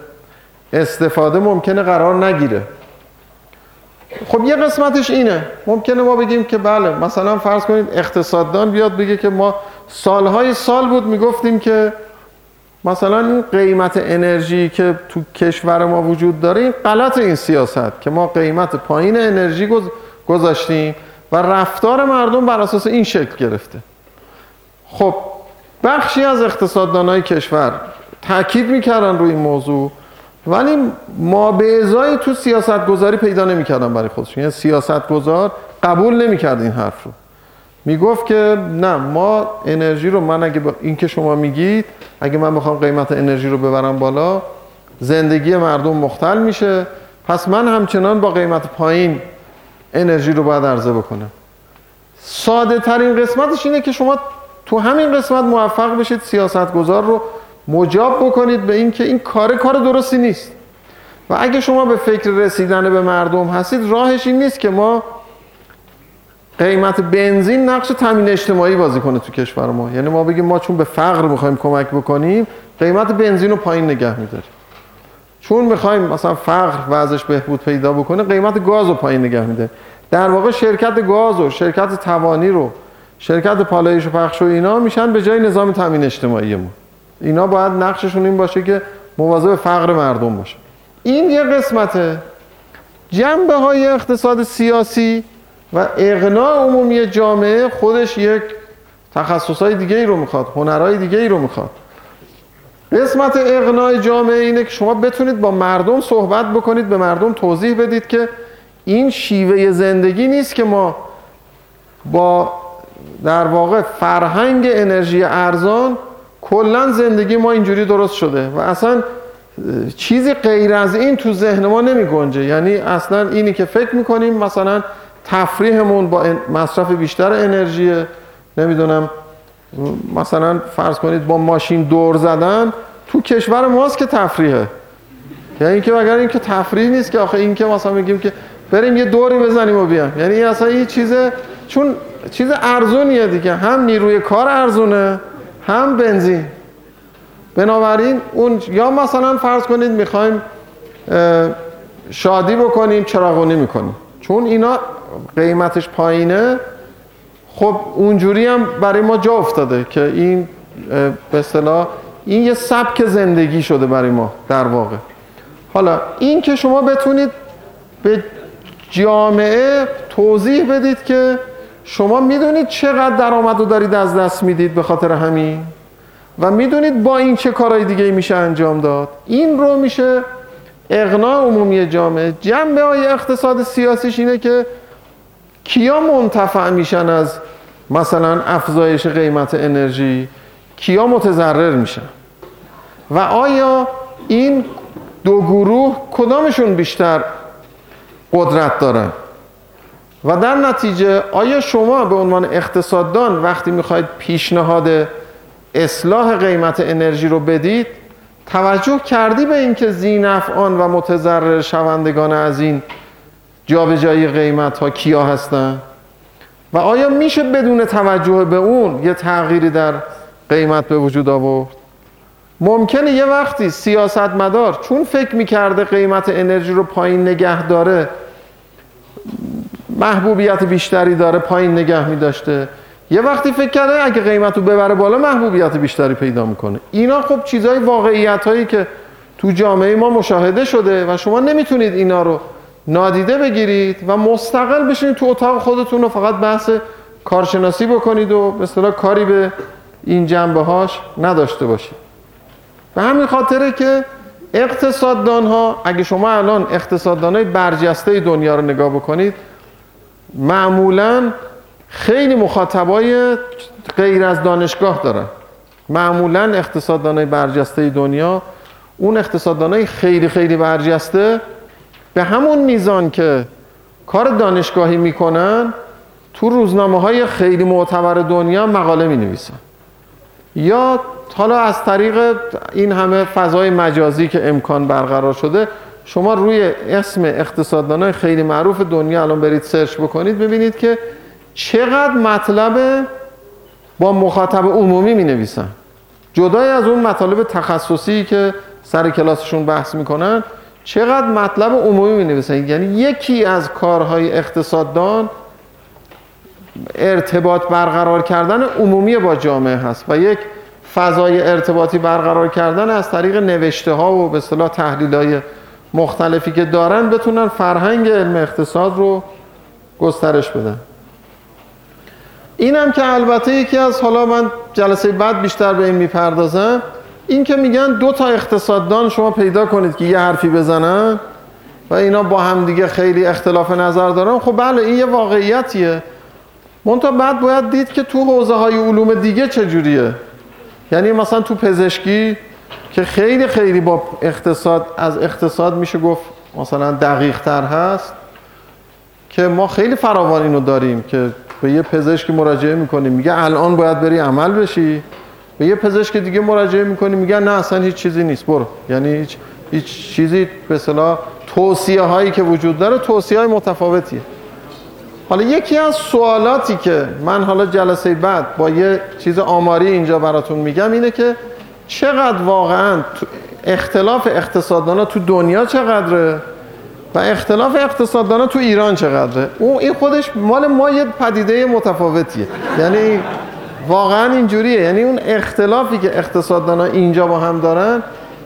استفاده ممکنه قرار نگیره؟ خب یه قسمتش اینه. ممکنه ما بگیم که بله مثلا فرض کنید اقتصاددان بیاد بگه که ما سالهای سال بود می‌گفتیم که مثلا این قیمت انرژی که تو کشور ما وجود داره این غلط این سیاست که ما قیمت پایین انرژی گذاشتیم و رفتار مردم بر اساس این شکل گرفته. خب بخشی از اقتصاددانای کشور تاکید می‌کردن روی این موضوع. ولی ما به ازای تو سیاست گذاری پیدا نمی‌کردن برای خودشون. یعنی سیاست گذار قبول نمی‌کرد این حرف رو. می‌گفت که نه ما انرژی رو من اگه ب... این که شما میگید اگه من بخوام قیمت انرژی رو ببرم بالا زندگی مردم مختل میشه. پس من همچنان با قیمت پایین انرژی رو باید عرضه بکنم. ساده ترین قسمتش اینه که شما تو همین قسمت موفق بشید سیاستگزار رو مجاب بکنید به اینکه این کار کار درستی نیست. و اگه شما به فکر رسیدن به مردم هستید راهش این نیست که ما قیمت بنزین نقش تامین اجتماعی بازی کنه تو کشور ما. یعنی ما بگیم ما چون به فقر می‌خوایم کمک بکنیم قیمت بنزین رو پایین نگه میداریم. چون می‌خوایم مثلا فقر وضعش بهبود پیدا بکنه قیمت گاز رو پایین نگه میده در واقع شرکت گاز و شرکت توانی رو شرکت پالایش و پخش و اینا میشن به جای نظام تامین اجتماعی ما. اینا باید نقششون این باشه که مواظب فقر مردم باشه. این یه قسمته. جنبه های اقتصاد سیاسی و اقناع عمومی جامعه خودش یک تخصص های دیگه ای رو می‌خواد هنرهای دیگه ای رو می‌خواد. قسمت اقناع جامعه اینه که شما بتونید با مردم صحبت بکنید به مردم توضیح بدید که این شیوه زندگی نیست که ما با در واقع فرهنگ انرژی ارزان کلا زندگی ما اینجوری درست شده و اصلا چیزی غیر از این تو ذهن ما نمی گنجه. یعنی اصلا اینی که فکر می‌کنیم مثلا تفریحمون با مصرف بیشتر انرژی نمی‌دونم مثلا فرض کنید با ماشین دور زدن تو کشور ماست که تفریحه. یعنی اینکه مگر اینکه تفریح نیست که آخه این که مثلا میگیم که بریم یه دوری بزنیم و بیام یعنی این اصلا این چیزه چون چیز ارزونیه دیگه. هم نیروی کار ارزونه. هم بنزین. بنابراین اون یا مثلا فرض کنید می‌خوایم شادی بکنیم چراغونی می‌کنیم. چون اینا قیمتش پایینه. خب اونجوری هم برای ما جا افتاده که این به اصطلاح این یه سبک زندگی شده برای ما در واقع. حالا این که شما بتونید به جامعه توضیح بدید که شما می‌دونید چقدر درآمد رو دارید از دست می‌دید به خاطر همین؟ و می‌دونید با این چه کارهای دیگه میشه انجام داد؟ این رو میشه اقناع عمومی جامعه. جنبه های اقتصاد سیاسیش اینه که کیا منتفع میشن از مثلا افزایش قیمت انرژی؟ کیا متضرر میشن؟ و آیا این دو گروه کدامشون بیشتر قدرت دارن؟ و در نتیجه آیا شما به عنوان اقتصاددان وقتی می‌خواید پیشنهاد اصلاح قیمت انرژی رو بدید توجه کردی به اینکه زینفعان و متضرر شوندگان از این جابجایی قیمت ها کیا هستن؟ و آیا میشه بدون توجه به اون یه تغییری در قیمت به وجود آورد؟ ممکنه یه وقتی سیاستمدار چون فکر می‌کرده قیمت انرژی رو پایین نگه داره محبوبیت بیشتری داره پایین نگه میداشته. یه وقتی فکر کرده اگه قیمت رو ببره بالا محبوبیت بیشتری پیدا می‌کنه. اینا خب چیزای واقعیت هایی که تو جامعه ما مشاهده شده و شما نمی‌تونید اینا رو نادیده بگیرید و مستقل بشینید تو اتاق خودتون رو فقط بحث کارشناسی بکنید و به اصطلاح کاری به این جنبه هاش نداشته باشید. به همین خاطره که اقتصاددان ها اگه شما الان اقتصاددان های برجسته دنیا رو نگاه بکنید معمولا خیلی مخاطبای غیر از دانشگاه دارن. معمولا اقتصاددان های برجسته دنیا اون اقتصاددان های خیلی خیلی برجسته به همون میزان که کار دانشگاهی می‌کنن تو روزنامه های خیلی معتبر دنیا مقاله می نویسن یا حالا از طریق این همه فضای مجازی که امکان برقرار شده شما روی اسم اقتصاددانای خیلی معروف دنیا الان برید سرچ بکنید ببینید که چقدر مطلب با مخاطب عمومی می نویسن جدای از اون مطالب تخصصی که سر کلاسشون بحث می‌کنن چقدر مطلب عمومی می نویسن یعنی یکی از کارهای اقتصاددان ارتباط برقرار کردن عمومی با جامعه هست و یک فضای ارتباطی برقرار کردن از طریق نوشته ها و به اصطلاح تحلیل های مختلفی که دارن بتونن فرهنگ علم اقتصاد رو گسترش بدن. اینم که البته یکی از حالا من جلسه بعد بیشتر به این می‌پردازم این که میگن دو تا اقتصاددان شما پیدا کنید که یه حرفی بزنن و اینا با هم دیگه خیلی اختلاف نظر دارن خب بله این یه واقعیتیه. منتها بعد باید دید که تو حوزه های علوم دیگه چجوریه. یعنی مثلا تو پزشکی که خیلی خیلی با اقتصاد از اقتصاد میشه گفت مثلا دقیق تر هست که ما خیلی فراوان اینو داریم که به یه پزشکی مراجعه می‌کنیم. میگه الان باید بری عمل بشی. به یه پزشک دیگه مراجعه می‌کنیم. میگه نه اصلا هیچ چیزی نیست. برو. یعنی هیچ, هیچ چیزی به اصطلاح توصیه هایی که وجود داره توصیه های متفاوتیه. حالا یکی از سوالاتی که من حالا جلسه بعد با یه چیز آماری اینجا براتون میگم اینه که چقدر واقعا اختلاف اقتصاددانا تو دنیا چقدره و اختلاف اقتصاددانا تو ایران چقدره؟ اون این خودش مال ما یه پدیده متفاوتیه. یعنی واقعا اینجوریه. یعنی اون اختلافی که اقتصاددانا اینجا با هم دارن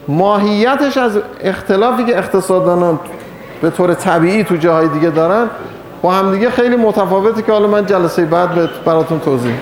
ماهیتش از اختلافی که اقتصاددانان به طور طبیعی تو جاهای دیگه دارن با هم دیگه خیلی متفاوته که حالا من جلسه بعد براتون توضیح